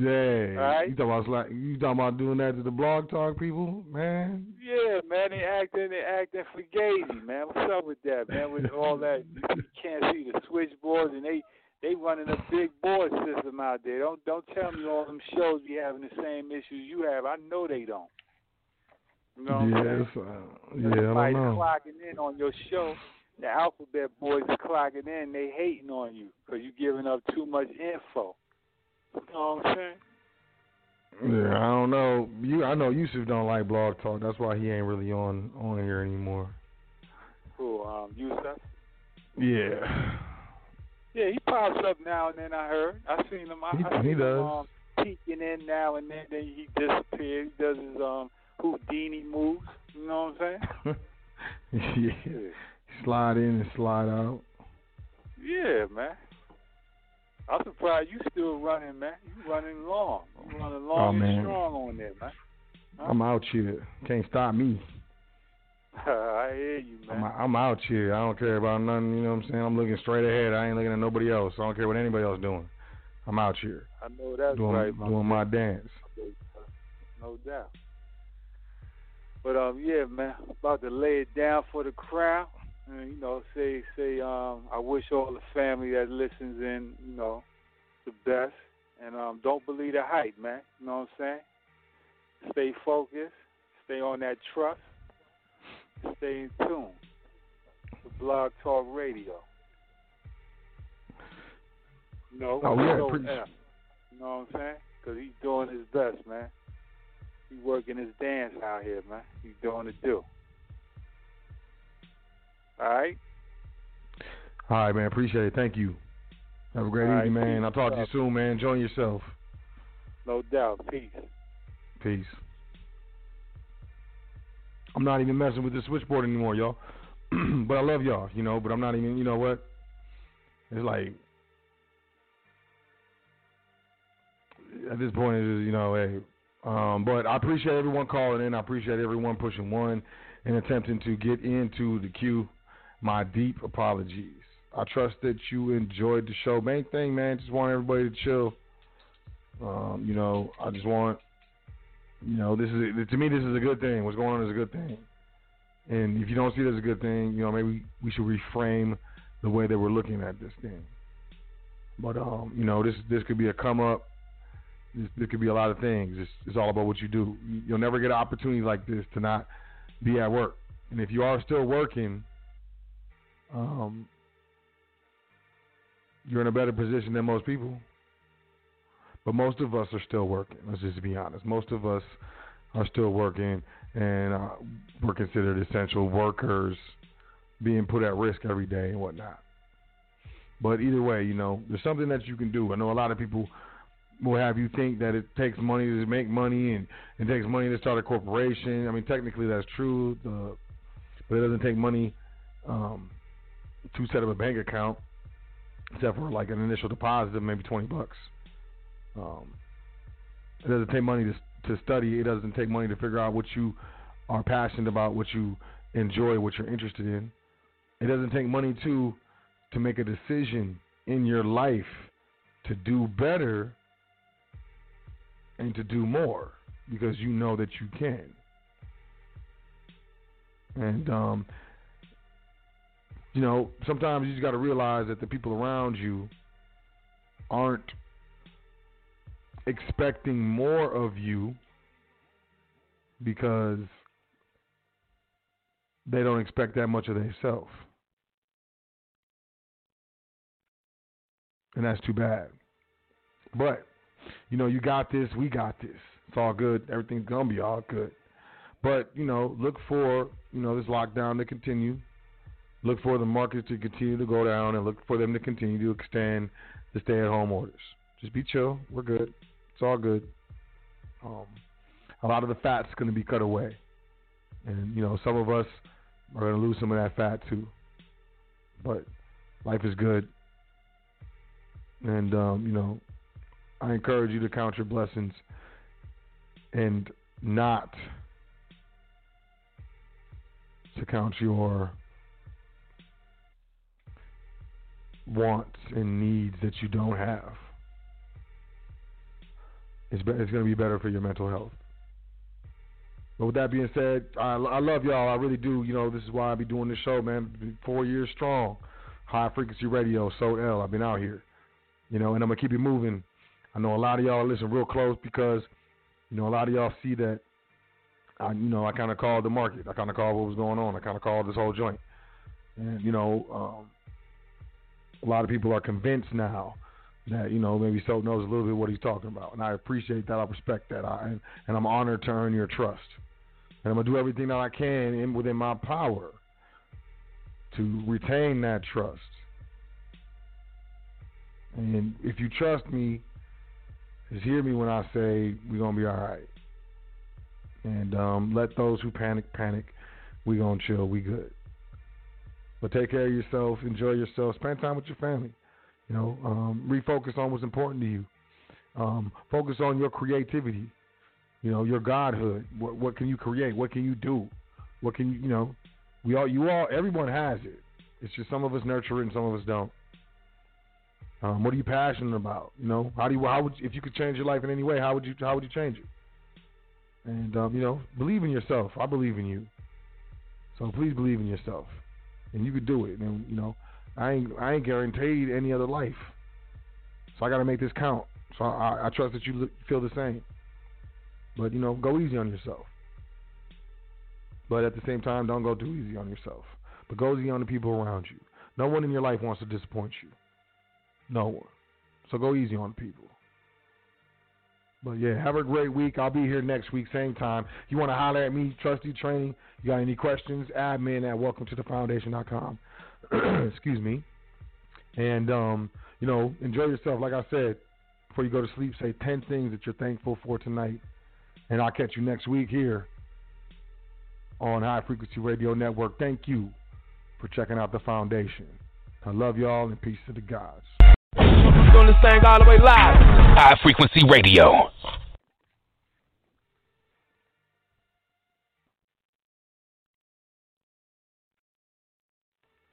dang. Alright. You talking about sla- you talking about doing that to the blog talk people, man? Yeah, man, they acting they acting fugazi, man. What's up with that, man? With all that you can't see the switchboards and they they running a big board system out there. Don't don't tell me all them shows be having the same issues you have. I know they don't. You know what I'm yeah, saying? uh, yeah, I don't Somebody's know. clocking in on your show. The alphabet boys are clocking in. They hating on you because you're giving up too much info. You know what I'm saying? Yeah, I don't know. You, I know Yusuf don't like blog talk. That's why he ain't really on on here anymore. Cool. Um, Yusuf? Yeah, Yeah, he pops up now and then. I heard. I seen him. I, He- I he seen does. Him, um, peeking in now and then. Then he disappears. He does his um Houdini moves. You know what I'm saying? yeah. Slide in and slide out. Yeah, man. I'm surprised you still running, man. You running long. You running oh, long Oh, and strong on there, man. Huh? I'm out here. Can't stop me. I hear you, I'm, man. I'm out here. I don't care about nothing. You know what I'm saying? I'm looking straight ahead. I ain't looking at nobody else. I don't care what anybody else is doing. I'm out here I know that's doing right, doing my dance. No doubt. But um, yeah, man, about to lay it down for the crowd. And, you know, say say um, I wish all the family that listens in, you know, the best. And um, don't believe the hype, man. You know what I'm saying? Stay focused. Stay on that trust. Stay in tune. The Blog Talk Radio. No, Oh, yeah, pretty- F. You know what I'm saying? Because he's doing his best, man. He's working his dance out here, man. He's doing the do. All right? All right, man. Appreciate it. Thank you. Have a great All right, evening, man. peace. I'll talk to you soon, man. Enjoy yourself. No doubt. Peace. Peace. I'm not even messing with the switchboard anymore, y'all. but I love y'all, you know. But I'm not even, you know what? It's like at this point, it's just, you know, hey. Um, but I appreciate everyone calling in. I appreciate everyone pushing one and attempting to get into the queue. My deep apologies. I trust that you enjoyed the show. Main thing, man, just want everybody to chill. Um, you know, I just want you know, this is to me this is a good thing. What's going on is a good thing. And if you don't see it as a good thing, you know, maybe we should reframe the way that we're looking at this thing. But um, you know, this this could be a come up. This could be a lot of things. It's, it's all about what you do. You- You'll never get an opportunity like this to not be at work. And if you are still working, um, you're in a better position than most people. But most of us are still working. Let's just be honest. Most of us are still working, and uh, we're considered essential workers, being put at risk every day and whatnot. But either way, you know, there's something that you can do. I know a lot of people will have you think that it takes money to make money, and it takes money to start a corporation. I mean, technically that's true, the, but it doesn't take money um, to set up a bank account, except for like an initial deposit of maybe twenty bucks. Um, it doesn't take money to to study. It doesn't take money to figure out what you are passionate about, what you enjoy, what you're interested in. It doesn't take money to to make a decision in your life to do better and to do more because you know that you can. And um, you know, sometimes you just got to realize that the people around you aren't expecting more of you because they don't expect that much of themselves. And that's too bad. But, you know, you got this, we got this. It's all good. Everything's gonna be all good. But you know, look for you know this lockdown to continue. Look for the markets to continue to go down, and look for them to continue to extend the stay-at-home orders. Just be chill. We're good. It's all good. Um, a lot of the fat's going to be cut away, and you know some of us are going to lose some of that fat too. But life is good, and um, you know I encourage you to count your blessings and not to count your wants and needs that you don't have. It's, be- it's going to be better for your mental health. But with that being said, I, I love y'all. I really do. You know, this is why I be doing this show, man. Four years strong. High frequency radio, Sot El. I've been out here. You know, and I'm going to keep it moving. I know a lot of y'all listen real close because, you know, a lot of y'all see that I, you know, I kind of called the market. I kind of called what was going on. I kind of called this whole joint. And, you know, um, a lot of people are convinced now that, you know, maybe Sot knows a little bit what he's talking about. And I appreciate that. I respect that. I, and, and I'm honored to earn your trust. And I'm going to do everything that I can in, within my power to retain that trust. And if you trust me, just hear me when I say we're to be all right. And um, let those who panic, panic. we to chill. We good. But take care of yourself. Enjoy yourself. Spend time with your family. You know, um, refocus on what's important to you. Um, focus on your creativity. You know, your godhood. What, what can you create? What can you do? What can you, you know, we all, you all, everyone has it. It's just some of us nurture it and some of us don't. Um, what are you passionate about? You know, how do you, how would, if you could change your life in any way, how would you, how would you change it? And um, you know, believe in yourself. I believe in you. So please believe in yourself, and you could do it. And you know, I ain't I ain't guaranteed any other life, so I got to make this count. So I, I trust that you feel the same. But you know, go easy on yourself. But at the same time, don't go too easy on yourself. But go easy on the people around you. No one in your life wants to disappoint you. No. So go easy on people. But yeah, have a great week. I'll be here next week, same time. You want to holler at me, Trusty Training? You got any questions? Admin at welcome to the foundation.com. Excuse me. And um, you know, enjoy yourself. Like I said, before you go to sleep, say ten things that you're thankful for tonight. And I'll catch you next week here on High Frequency Radio Network. Thank you for checking out the foundation. I love y'all and peace to the gods. Doing this thing all the way live. High frequency radio.